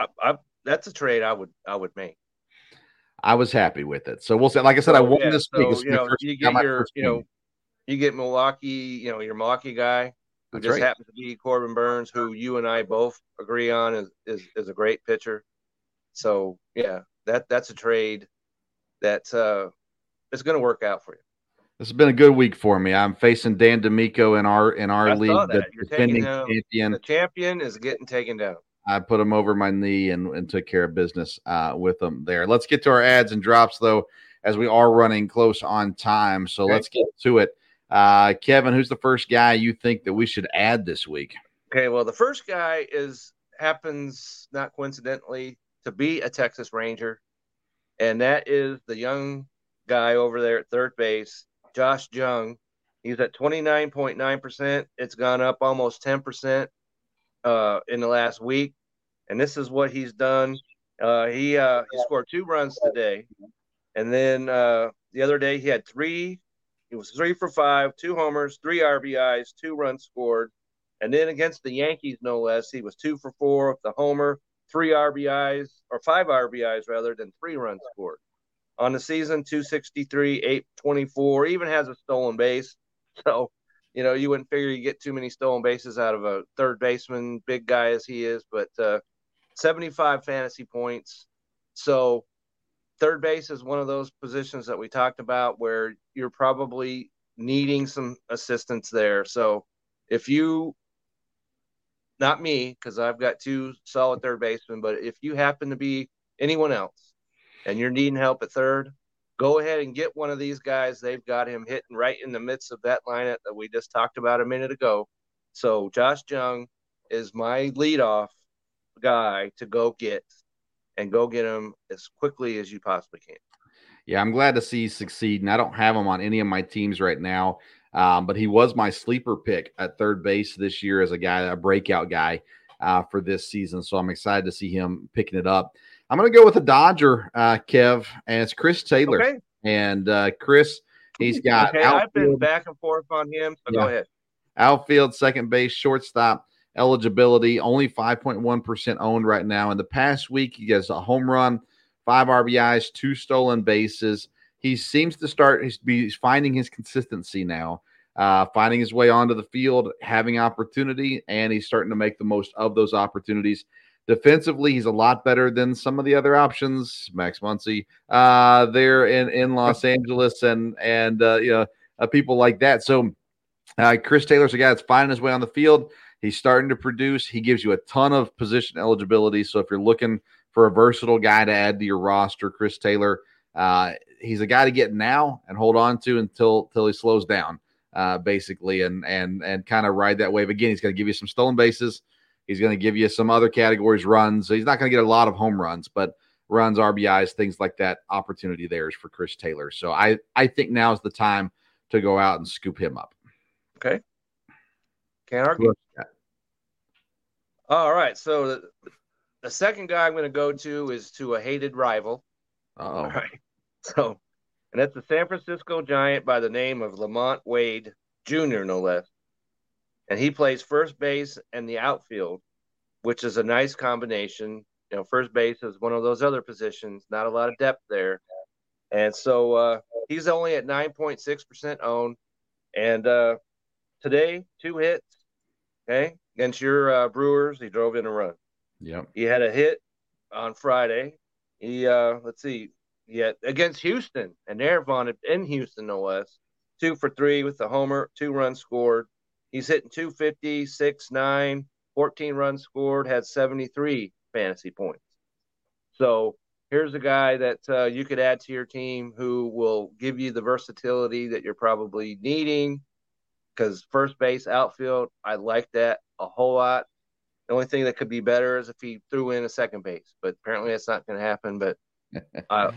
I, I, that's a trade I would I would make. I was happy with it. So we'll say, like I said, I won yeah, this week. So, you know, you get your, you know, you get Milwaukee, you know, your Milwaukee guy who That's just right. happens to be Corbin Burnes, who you and I both agree on is, is is a great pitcher. So yeah, that that's a trade that uh, is going to work out for you. This has been a good week for me. I'm facing Dan D'Amico in our in our I league, the defending champion. The champion is getting taken down. I put him over my knee and, and took care of business uh, with them there. Let's get to our adds and drops though, as we are running close on time. So let's get to it. Uh, Kevin, who's the first guy you think that we should add this week? Okay, well, the first guy is happens not coincidentally to be a Texas Ranger, and that is the young guy over there at third base, Josh Jung. He's at 29.9%. It's gone up almost 10% uh, in the last week, and this is what he's done. Uh, he uh, he scored two runs today, and then uh, the other day he had three. He was three for five, two homers, three RBIs, two runs scored, and then against the Yankees, no less, he was two for four with the homer, three RBIs or five RBIs rather than three runs scored. On the season, 263, 824, even has a stolen base. So you know, you wouldn't figure you get too many stolen bases out of a third baseman, big guy as he is, but uh, 75 fantasy points. So, third base is one of those positions that we talked about where you're probably needing some assistance there. So, if you, not me, because I've got two solid third basemen, but if you happen to be anyone else and you're needing help at third, go ahead and get one of these guys. They've got him hitting right in the midst of that lineup that we just talked about a minute ago. So Josh Jung is my leadoff guy to go get and go get him as quickly as you possibly can. Yeah, I'm glad to see you succeed. And I don't have him on any of my teams right now. Um, but he was my sleeper pick at third base this year as a guy, a breakout guy uh, for this season. So I'm excited to see him picking it up. I'm going to go with a Dodger, uh, Kev, and it's Chris Taylor. Okay. And uh, Chris, he's got. Okay, I've been back and forth on him. So yeah. go ahead. Outfield, second base, shortstop eligibility, only 5.1% owned right now. In the past week, he gets a home run, five RBIs, two stolen bases. He seems to start he's, he's finding his consistency now, uh, finding his way onto the field, having opportunity, and he's starting to make the most of those opportunities. Defensively, he's a lot better than some of the other options. Max Muncy uh, there in, in Los Angeles and and uh, you know uh, people like that. So uh, Chris Taylor's a guy that's finding his way on the field. He's starting to produce. He gives you a ton of position eligibility. So if you're looking for a versatile guy to add to your roster, Chris Taylor, uh, he's a guy to get now and hold on to until until he slows down, uh, basically, and and and kind of ride that wave again. He's going to give you some stolen bases. He's going to give you some other categories runs. So he's not going to get a lot of home runs, but runs, RBIs, things like that. Opportunity there is for Chris Taylor. So I I think now is the time to go out and scoop him up. Okay. Can't argue. All right. So the, the second guy I'm going to go to is to a hated rival. Oh. All right. So, and that's the San Francisco Giant by the name of LaMonte Wade Jr., no less and he plays first base and the outfield, which is a nice combination. You know, first base is one of those other positions, not a lot of depth there. And so uh, he's only at 9.6% owned. And uh, today, two hits, okay, against your uh, Brewers. He drove in a run. Yep. He had a hit on Friday. He, uh, let's see, yeah, against Houston, and they're vaunted in Houston, no less. Two for three with the homer, two runs scored. He's hitting 250, 6, 9. 14 runs scored, had 73 fantasy points. So here's a guy that uh, you could add to your team who will give you the versatility that you're probably needing. Because first base, outfield, I like that a whole lot. The only thing that could be better is if he threw in a second base, but apparently that's not going to happen. But uh,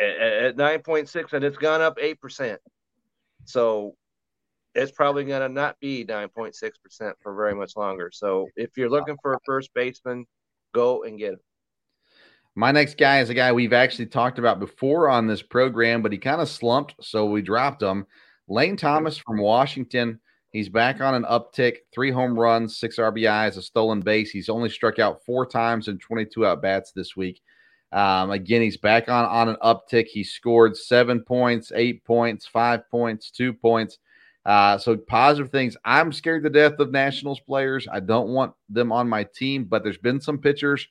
at, at 9.6, and it's gone up 8%. So it's probably going to not be 9.6% for very much longer. So if you're looking for a first baseman, go and get him. My next guy is a guy we've actually talked about before on this program, but he kind of slumped, so we dropped him. Lane Thomas from Washington. He's back on an uptick, three home runs, six RBIs, a stolen base. He's only struck out four times in 22 at bats this week. Um, again, he's back on on an uptick. He scored seven points, eight points, five points, two points. Uh, so positive things. I'm scared to death of Nationals players. I don't want them on my team, but there's been some pitchers,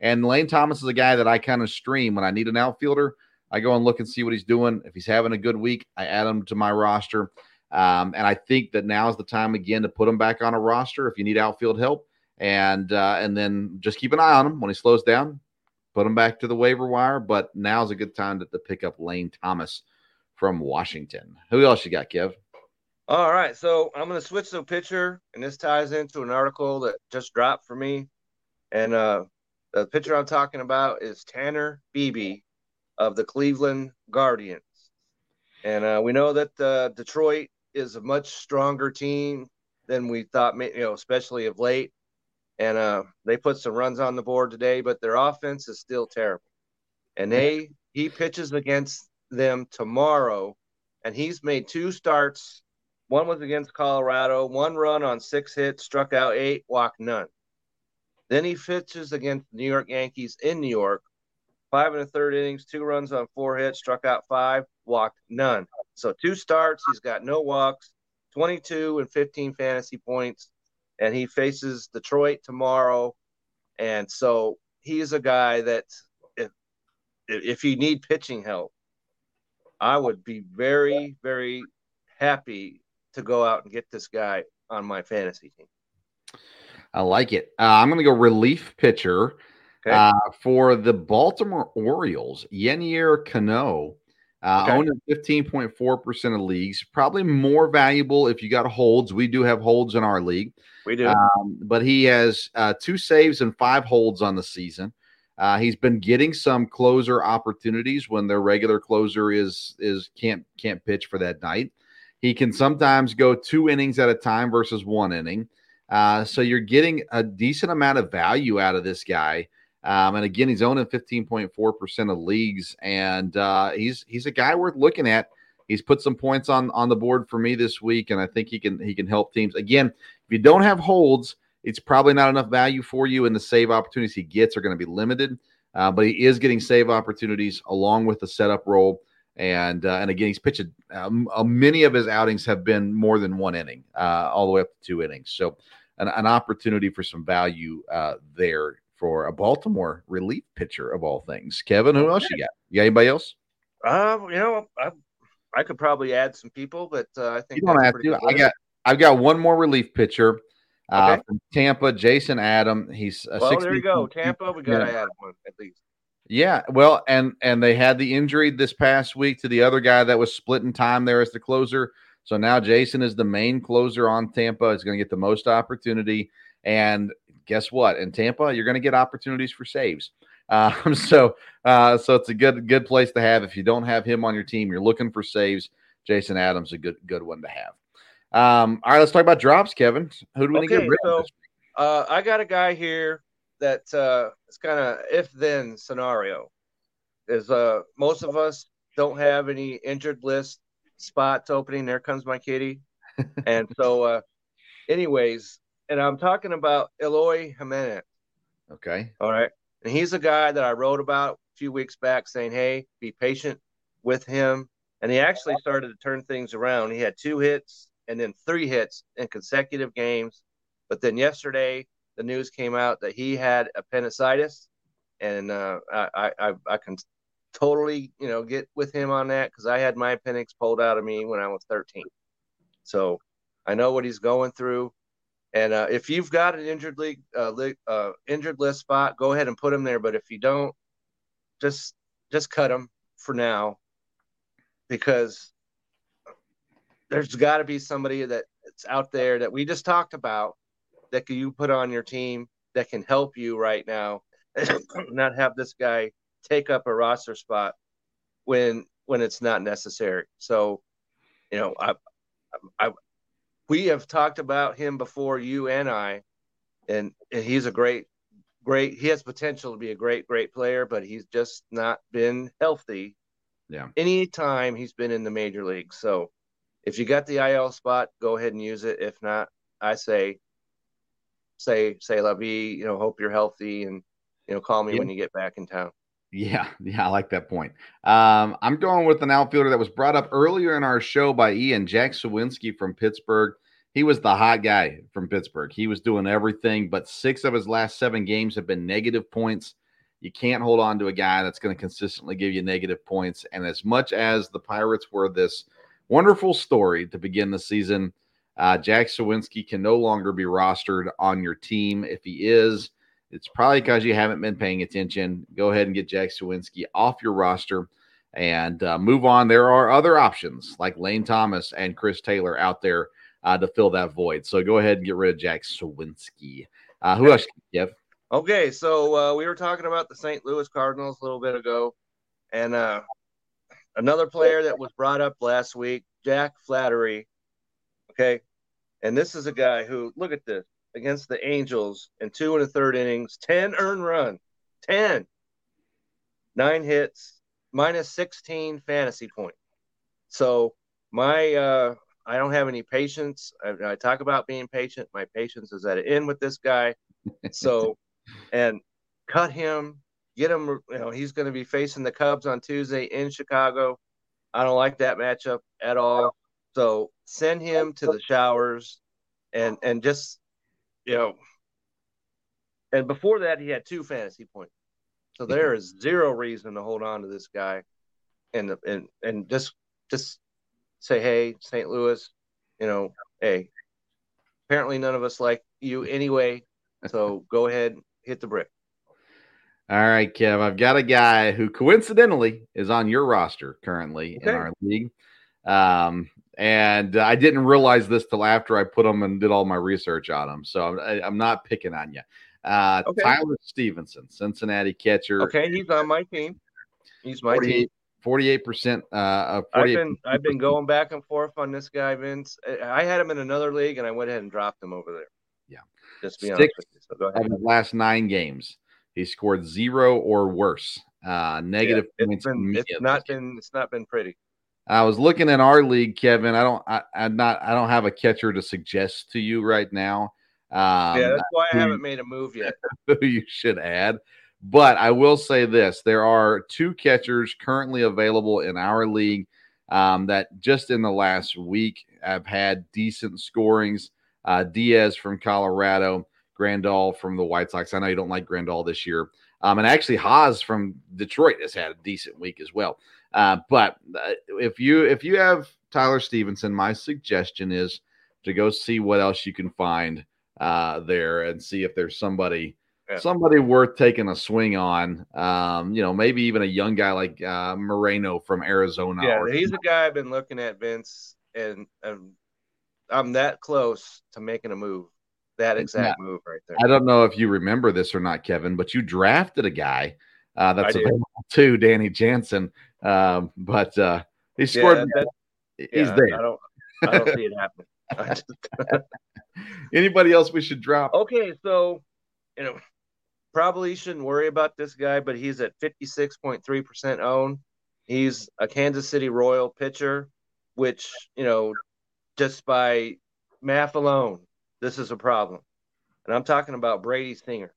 and Lane Thomas is a guy that I kind of stream when I need an outfielder. I go and look and see what he's doing. If he's having a good week, I add him to my roster. Um, and I think that now is the time again to put him back on a roster if you need outfield help, and uh, and then just keep an eye on him when he slows down. Put him back to the waiver wire, but now's a good time to, to pick up Lane Thomas from Washington. Who else you got, Kev? All right, so I'm going to switch a pitcher, and this ties into an article that just dropped for me. And uh, the pitcher I'm talking about is Tanner Bibee of the Cleveland Guardians. And uh, we know that uh, Detroit is a much stronger team than we thought, you know, especially of late. And uh, they put some runs on the board today, but their offense is still terrible. And they he pitches against them tomorrow, and he's made two starts one was against Colorado, one run on six hits, struck out eight, walked none. Then he pitches against the New York Yankees in New York, five and a third innings, two runs on four hits, struck out five, walked none. So two starts, he's got no walks, 22 and 15 fantasy points, and he faces Detroit tomorrow. And so he's a guy that if if you need pitching help, I would be very, very happy to go out and get this guy on my fantasy team. I like it. Uh, I'm going to go relief pitcher okay. uh, for the Baltimore Orioles. Yennier Cano, uh, okay. owned in 15.4% of leagues. Probably more valuable if you got holds. We do have holds in our league. We do. Um, but he has uh, two saves and five holds on the season. Uh, he's been getting some closer opportunities when their regular closer is is can't can't pitch for that night. He can sometimes go two innings at a time versus one inning. Uh, so you're getting a decent amount of value out of this guy. Um, and again, he's owning 15.4% of leagues, and uh, he's he's a guy worth looking at. He's put some points on on the board for me this week, and I think he can he can help teams. Again, if you don't have holds, it's probably not enough value for you, and the save opportunities he gets are going to be limited. Uh, but he is getting save opportunities along with the setup role. And uh, and again, he's pitched. Um, uh, many of his outings have been more than one inning, uh, all the way up to two innings. So, an, an opportunity for some value uh, there for a Baltimore relief pitcher of all things. Kevin, who else you got? You got anybody else? Uh, you know, I, I could probably add some people, but uh, I think you don't have to. I got I've got one more relief pitcher. Uh, okay. from Tampa, Jason Adam. He's well. 60, there you go, Tampa. We got to add one at least. Yeah, well, and and they had the injury this past week to the other guy that was splitting time there as the closer. So now Jason is the main closer on Tampa. Is going to get the most opportunity. And guess what? In Tampa, you're going to get opportunities for saves. Um, so uh, so it's a good good place to have. If you don't have him on your team, you're looking for saves. Jason Adams a good good one to have. Um, all right, let's talk about drops, Kevin. Who do we okay, get rid so, of? Uh, I got a guy here that uh, it's kind of if then scenario. Is uh most of us don't have any injured list spots opening. There comes my kitty, and so uh, anyways, and I'm talking about Eloy Jimenez. Okay. All right, and he's a guy that I wrote about a few weeks back, saying, "Hey, be patient with him." And he actually started to turn things around. He had two hits and then three hits in consecutive games. But then yesterday, the news came out that he had appendicitis, and uh, I, I I can totally you know get with him on that because I had my appendix pulled out of me when I was 13, so I know what he's going through. And uh, if you've got an injured league, uh, uh, injured list spot, go ahead and put him there. But if you don't, just just cut him for now, because there's got to be somebody that's out there that we just talked about that you put on your team that can help you right now, not have this guy take up a roster spot when when it's not necessary. So, you know, I, I, we have talked about him before, you and I, and, and he's a great, great. He has potential to be a great, great player, but he's just not been healthy. Yeah. Anytime he's been in the major leagues. So, if you got the IL spot, go ahead and use it. If not, I say, say, say la vie. You know, hope you're healthy, and you know, call me yeah. when you get back in town. Yeah, yeah, I like that point. Um, I'm going with an outfielder that was brought up earlier in our show by Ian Jack Suwinski from Pittsburgh. He was the hot guy from Pittsburgh. He was doing everything, but six of his last seven games have been negative points. You can't hold on to a guy that's going to consistently give you negative points. And as much as the Pirates were this wonderful story to begin the season, uh, Jack Suwinski can no longer be rostered on your team. If he is, it's probably because you haven't been paying attention. Go ahead and get Jack Suwinski off your roster and uh, move on. There are other options like Lane Thomas and Chris Taylor out there uh, to fill that void. So go ahead and get rid of Jack Suwinski. Uh, who else, Kev? Okay, so uh, we were talking about the St. Louis Cardinals a little bit ago, and uh, another player that was brought up last week, Jack Flaherty. Okay, and this is a guy who look at this against the Angels in two and a third innings, 10 earned run, 10, nine hits, minus 16 fantasy point. So my, uh, I don't have any patience. I, I talk about being patient. My patience is at an end with this guy. So, and cut him, get him, you know, he's going to be facing the Cubs on Tuesday in Chicago. I don't like that matchup at all. So send him to the showers and and just know, and before that, he had two fantasy points. So there is zero reason to hold on to this guy, and and and just just say, hey, St. Louis, you know, hey, apparently none of us like you anyway. So go ahead, hit the brick. All right, Kev. I've got a guy who coincidentally is on your roster currently okay. in our league. Um, and I didn't realize this till after I put them and did all my research on them. So I'm, I'm not picking on you. Uh, okay. Tyler Stephenson, Cincinnati catcher. Okay, he's on my team. He's my 48, team. Forty-eight percent. Uh, 48 I've been I've been going back and forth on this guy, Vince. I had him in another league, and I went ahead and dropped him over there. Yeah, just be Six honest with you. So go ahead. Of his last nine games, he scored zero or worse. Uh, negative yeah, it's, been, it's not been it's not been pretty. I was looking in our league, Kevin. I don't, I, I'm not, I don't have a catcher to suggest to you right now. Um, yeah, that's why I haven't made a move yet. Who you should add, but I will say this: there are two catchers currently available in our league um, that just in the last week have had decent scorings. Uh, Diaz from Colorado, Grandal from the White Sox. I know you don't like Grandal this year, um, and actually Haas from Detroit has had a decent week as well. Uh, but uh, if you if you have Tyler Stephenson, my suggestion is to go see what else you can find uh, there and see if there's somebody yeah. somebody worth taking a swing on. Um, you know, maybe even a young guy like uh, Moreno from Arizona. Yeah, he's a guy I've been looking at, Vince, and, and I'm that close to making a move. That exact move right there. I don't know if you remember this or not, Kevin, but you drafted a guy uh, that's available to Danny Jansen. Um, but uh, he scored. Yeah, that, he's yeah, there. I don't, I don't see it happen. Anybody else we should drop? Okay, so you know, probably shouldn't worry about this guy, but he's at 56.3% owned. He's a Kansas City Royal pitcher, which, you know, just by math alone, this is a problem. And I'm talking about Brady Singer.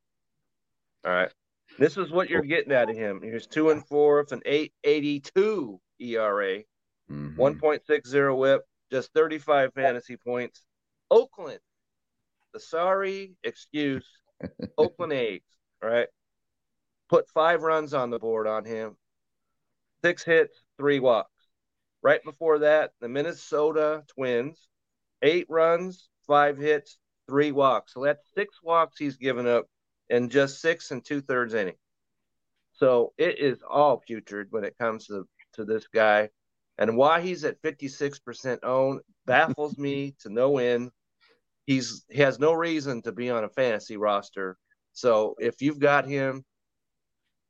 All right. This is what you're getting out of him. He's two and four with an 882 ERA, mm-hmm. 1.60 whip, just 35 fantasy points. Oakland, the sorry excuse, Oakland A's, right? Put five runs on the board on him, six hits, three walks. Right before that, the Minnesota Twins, eight runs, five hits, three walks. So that's six walks he's given up in just six and two thirds innings. So it is all putrid when it comes to, to this guy. And why he's at 56% owned baffles me to no end. He's he has no reason to be on a fantasy roster. So if you've got him,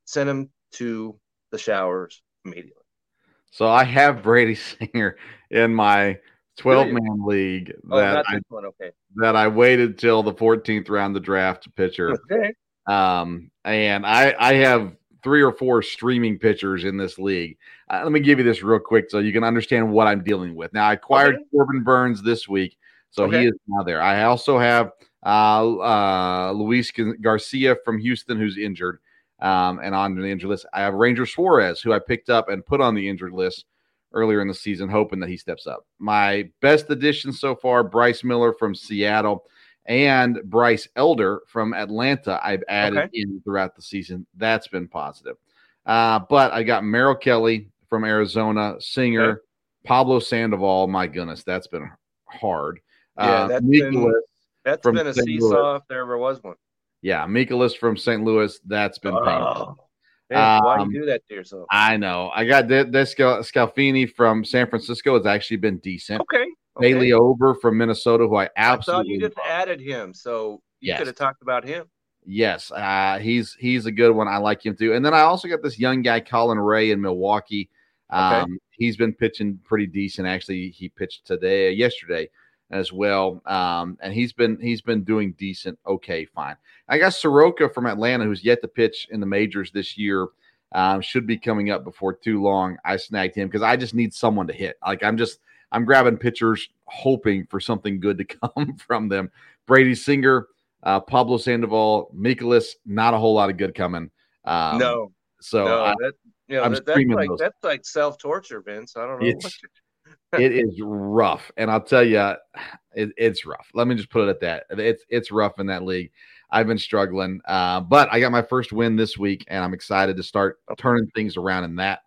send him to the showers immediately. So I have Brady Singer in my 12 man league Oh, that I, one. Okay. that I waited till the 14th round of the draft a pitcher. Okay. Um, and I I have three or four streaming pitchers in this league. Uh, let me give you this real quick so you can understand what I'm dealing with. Now I acquired Okay. Corbin Burnes this week, so Okay. he is now there. I also have uh, uh, Luis Garcia from Houston who's injured. Um, and on the injured list, I have Ranger Suarez, who I picked up and put on the injured list earlier in the season, hoping that he steps up. My best addition so far, Bryce Miller from Seattle and Bryce Elder from Atlanta, I've added Okay. in throughout the season. That's been positive. Uh, but I got Merrill Kelly from Arizona, Singer, Okay. Pablo Sandoval. My goodness, that's been hard. Yeah, uh, that's Mikolas, been- That's been a St. Louis. seesaw if there ever was one. yeah, Mikolas from St. Louis. That's been painful. Man, why Um, you do that to yourself? I know. I got this, Descal- Scalfini from San Francisco. has actually been decent. Okay. okay. Bailey Ober from Minnesota, who I I thought absolutely you just love. added him, so you Yes. could have talked about him. Yes, uh, he's he's a good one. I like him too. And then I also got this young guy, Colin Rea in Milwaukee. Okay. Um, He's been pitching pretty decent. Actually, he pitched today, yesterday as well. Um, and he's been he's been doing decent. Okay, fine. I got Soroka from Atlanta, who's yet to pitch in the majors this year. Um, should be coming up before too long. I snagged him because I just need someone to hit. Like I'm just I'm grabbing pitchers, hoping for something good to come from them. Brady Singer, uh, Pablo Sandoval, Mikolas, not a whole lot of good coming. Um, no, so no, I- that you know I'm that, that's like those. that's like self torture, Vince. I don't know. It's- it is rough, and I'll tell you, it, it's rough. Let me just put it at that. It's it's rough in that league. I've been struggling, uh, but I got my first win this week, and I'm excited to start turning things around in that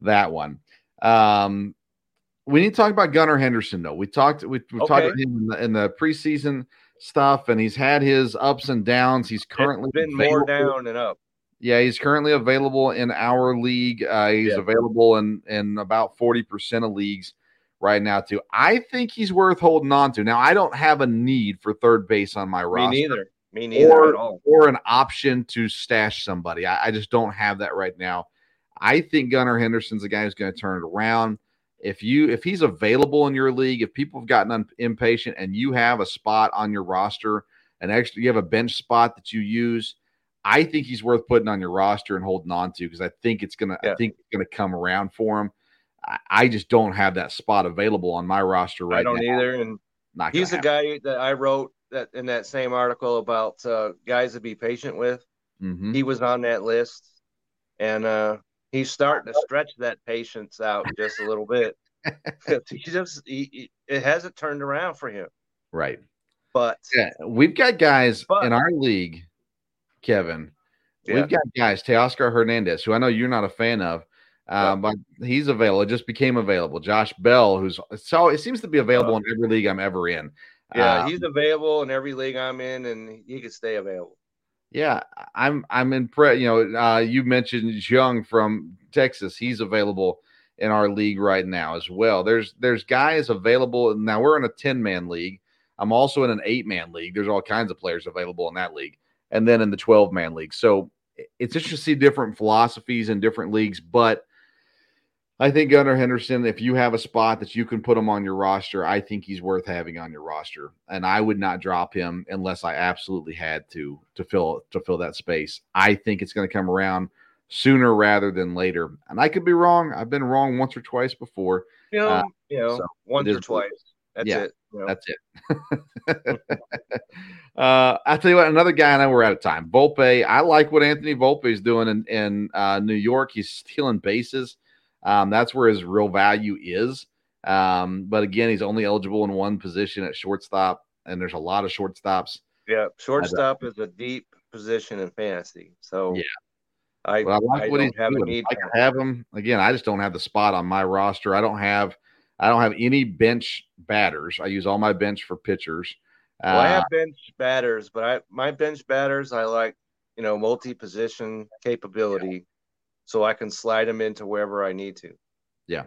that one. Um, we need to talk about Gunnar Henderson, though. We talked we, we talked about him in the, in the preseason stuff, and he's had his ups and downs. He's currently it's been more down and up. yeah, he's currently available in our league. Uh, he's Yeah. available in in about forty percent of leagues right now too. I think he's worth holding on to. Now, I don't have a need for third base on my Me roster Me neither. Me neither at all. or an option to stash somebody. I, I just don't have that right now. I think Gunnar Henderson's a guy who's going to turn it around. If you if he's available in your league, if people have gotten un- impatient and you have a spot on your roster, an extra you have a bench spot that you use, I think he's worth putting on your roster and holding on to because I think it's gonna I think it's gonna come around for him. I, just don't have that spot available on my roster right now. I don't now. either. And Not he's the guy that I wrote that in that same article about uh, guys to be patient with. Mhm. He was on that list, and uh, he's starting to stretch that patience out just a little bit. he just he, he- it hasn't turned around for him, Right. but Yeah, we've got guys But- in our league, Kevin. Yeah. We've got guys, Teoscar Hernandez, who I know you're not a fan of, uh, but he's available. It just became available. Josh Bell, who's so it seems to be available in every league I'm ever in. yeah, Uh, he's available in every league I'm in, and he could stay available. yeah, I'm I'm impressed. You know, uh, you mentioned Jung from Texas. He's available in our league right now as well. There's there's guys available now. We're in a ten man league. I'm also in an eight man league. There's all kinds of players available in that league, and then in the twelve man league. So it's interesting to see different philosophies in different leagues, but. I think Gunnar Henderson, if you have a spot that you can put him on your roster, I think he's worth having on your roster. And I would not drop him unless I absolutely had to to fill to fill that space. I think it's going to come around sooner rather than later. And I could be wrong. I've been wrong once or twice before. You know, Uh, you know, so once or twice. That's Yeah, it. you know. That's it. uh, I'll tell you what, another guy, and I know we're out of time. Volpe, I like what Anthony Volpe is doing in, in uh, New York. He's stealing bases. Um, that's where his real value is. Um, but again, he's only eligible in one position at shortstop, and there's a lot of shortstops. Yeah, shortstop is a deep position in fantasy. So Yeah. I, But I like I what he's have doing. need I have him again. I just don't have the spot on my roster. I don't have I don't have any bench batters. I use all my bench for pitchers. Well, I have bench batters, but I my bench batters I like, you know, multi-position capability, so I can slide them into wherever I need to. Yeah.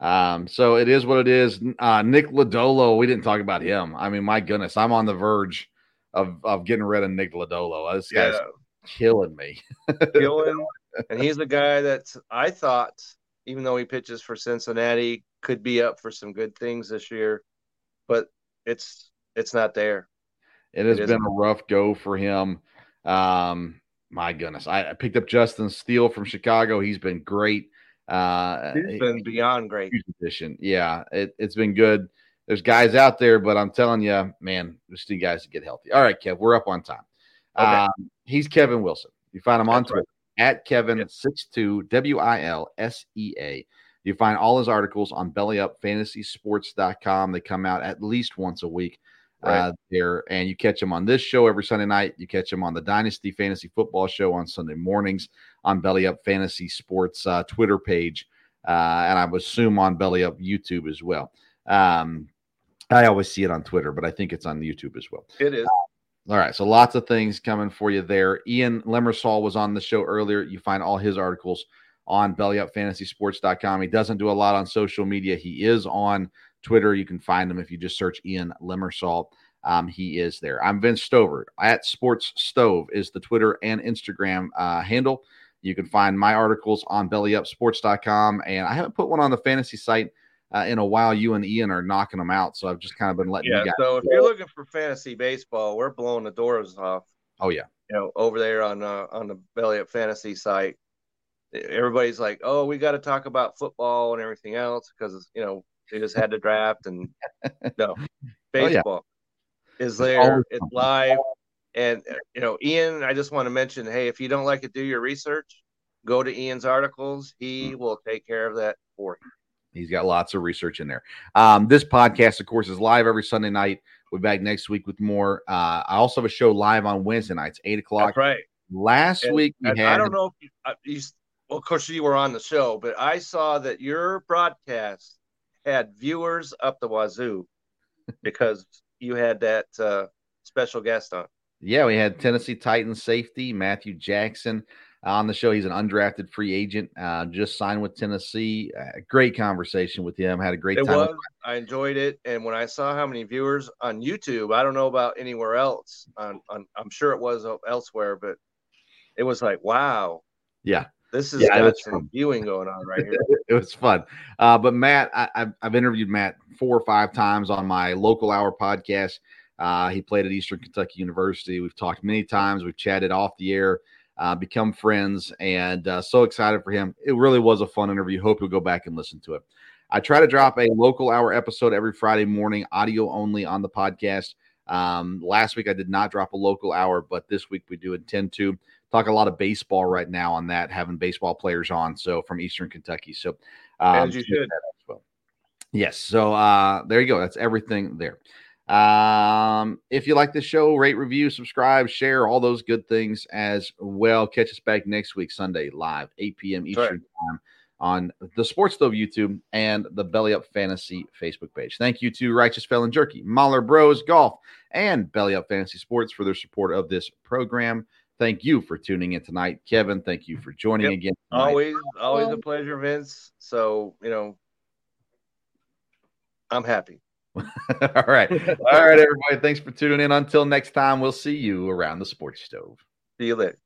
Um, so it is what it is. Uh, Nick Lodolo, we didn't talk about him. I mean, my goodness, I'm on the verge of of getting rid of Nick Lodolo. This guy's yeah. killing me. killing, and he's the guy that I thought, even though he pitches for Cincinnati, could be up for some good things this year, but it's it's not there. It has it been a rough go for him. Um, my goodness, I, I picked up Justin Steele from Chicago. He's been great. Uh, He's been beyond great. Position. Yeah, it, has been good. There's guys out there, but I'm telling you, man, there's two guys to get healthy. All right, Kev, we're up on time. Okay. Um, he's Kevin Wilson. You find him on That's Twitter right. at Kevin62 W I L S E A. You find all his articles on bellyupfantasysports.com. They come out at least once a week right. uh, there, and you catch him on this show every Sunday night. You catch him on the Dynasty Fantasy Football Show on Sunday mornings on Belly Up Fantasy Sports uh, Twitter page, uh, and I would assume on Belly Up YouTube as well. Um, I always see it on Twitter, but I think it's on YouTube as well. It is. All right, so lots of things coming for you there. Ian Lemersal was on the show earlier. You find all his articles on bellyupfantasysports.com. He doesn't do a lot on social media. He is on Twitter. You can find him if you just search Ian Lemersal. Um, he is there. I'm Vince Stover at Sports Stove is the Twitter and Instagram uh, handle. You can find my articles on bellyupsports.com. And I haven't put one on the fantasy site uh, in a while. You and Ian are knocking them out. So I've just kind of been letting yeah, you guys. So if you're looking for fantasy baseball, we're blowing the doors off. Oh, yeah. You know, over there on uh, on the Belly Up Fantasy site, everybody's like, "Oh, we got to talk about football and everything else because you know they just had to draft and no baseball oh, yeah. is there. It's live, and you know, Ian. I just want to mention, hey, if you don't like it, do your research. Go to Ian's articles. He mm-hmm. will take care of that for you. He's got lots of research in there. Um, this podcast, of course, is live every Sunday night. We'll be back next week with more. Uh, I also have a show live on Wednesday nights, eight o'clock. That's right. Last and, week we had. I don't know if you, uh, you, well, of course, you were on the show, but I saw that your broadcast had viewers up the wazoo because you had that uh, special guest on. Yeah, we had Tennessee Titans safety Matthew Jackson on the show. He's an undrafted free agent, uh, just signed with Tennessee. Uh, great conversation with him. Had a great it time. Was. I enjoyed it, and when I saw how many viewers on YouTube, I don't know about anywhere else. On, on I'm sure it was elsewhere, but it was like, wow. Yeah, this is yeah, got some viewing going on right here. it was fun. Uh, but Matt, I, have interviewed Matt four or five times on my local hour podcast. Uh, he played at Eastern Kentucky University. We've talked many times. We've chatted off the air, uh, become friends, and uh, so excited for him. It really was a fun interview. Hope you'll go back and listen to it. I try to drop a local hour episode every Friday morning, audio only on the podcast. Um, last week I did not drop a local hour, but this week we do intend to talk a lot of baseball right now on that, having baseball players on. So from Eastern Kentucky. So um, as you should. Well. Yes. So uh, there you go. That's everything there. Um, if you like the show, rate, review, subscribe, share, all those good things as well. Catch us back next week, Sunday, live, 8 p.m. Eastern right. time on the Sports Stove YouTube and the Belly Up Fantasy Facebook page. Thank you to Righteous Felon Jerky, Mahler Bros Golf, and Belly Up Fantasy Sports for their support of this program thank you for tuning in tonight. Kevin, thank you for joining yep. again. Tonight. Always, always a pleasure, Vince. So, you know, I'm happy. All right. All right, everybody. Thanks for tuning in. Until next time, we'll see you around the sports stove. See you later.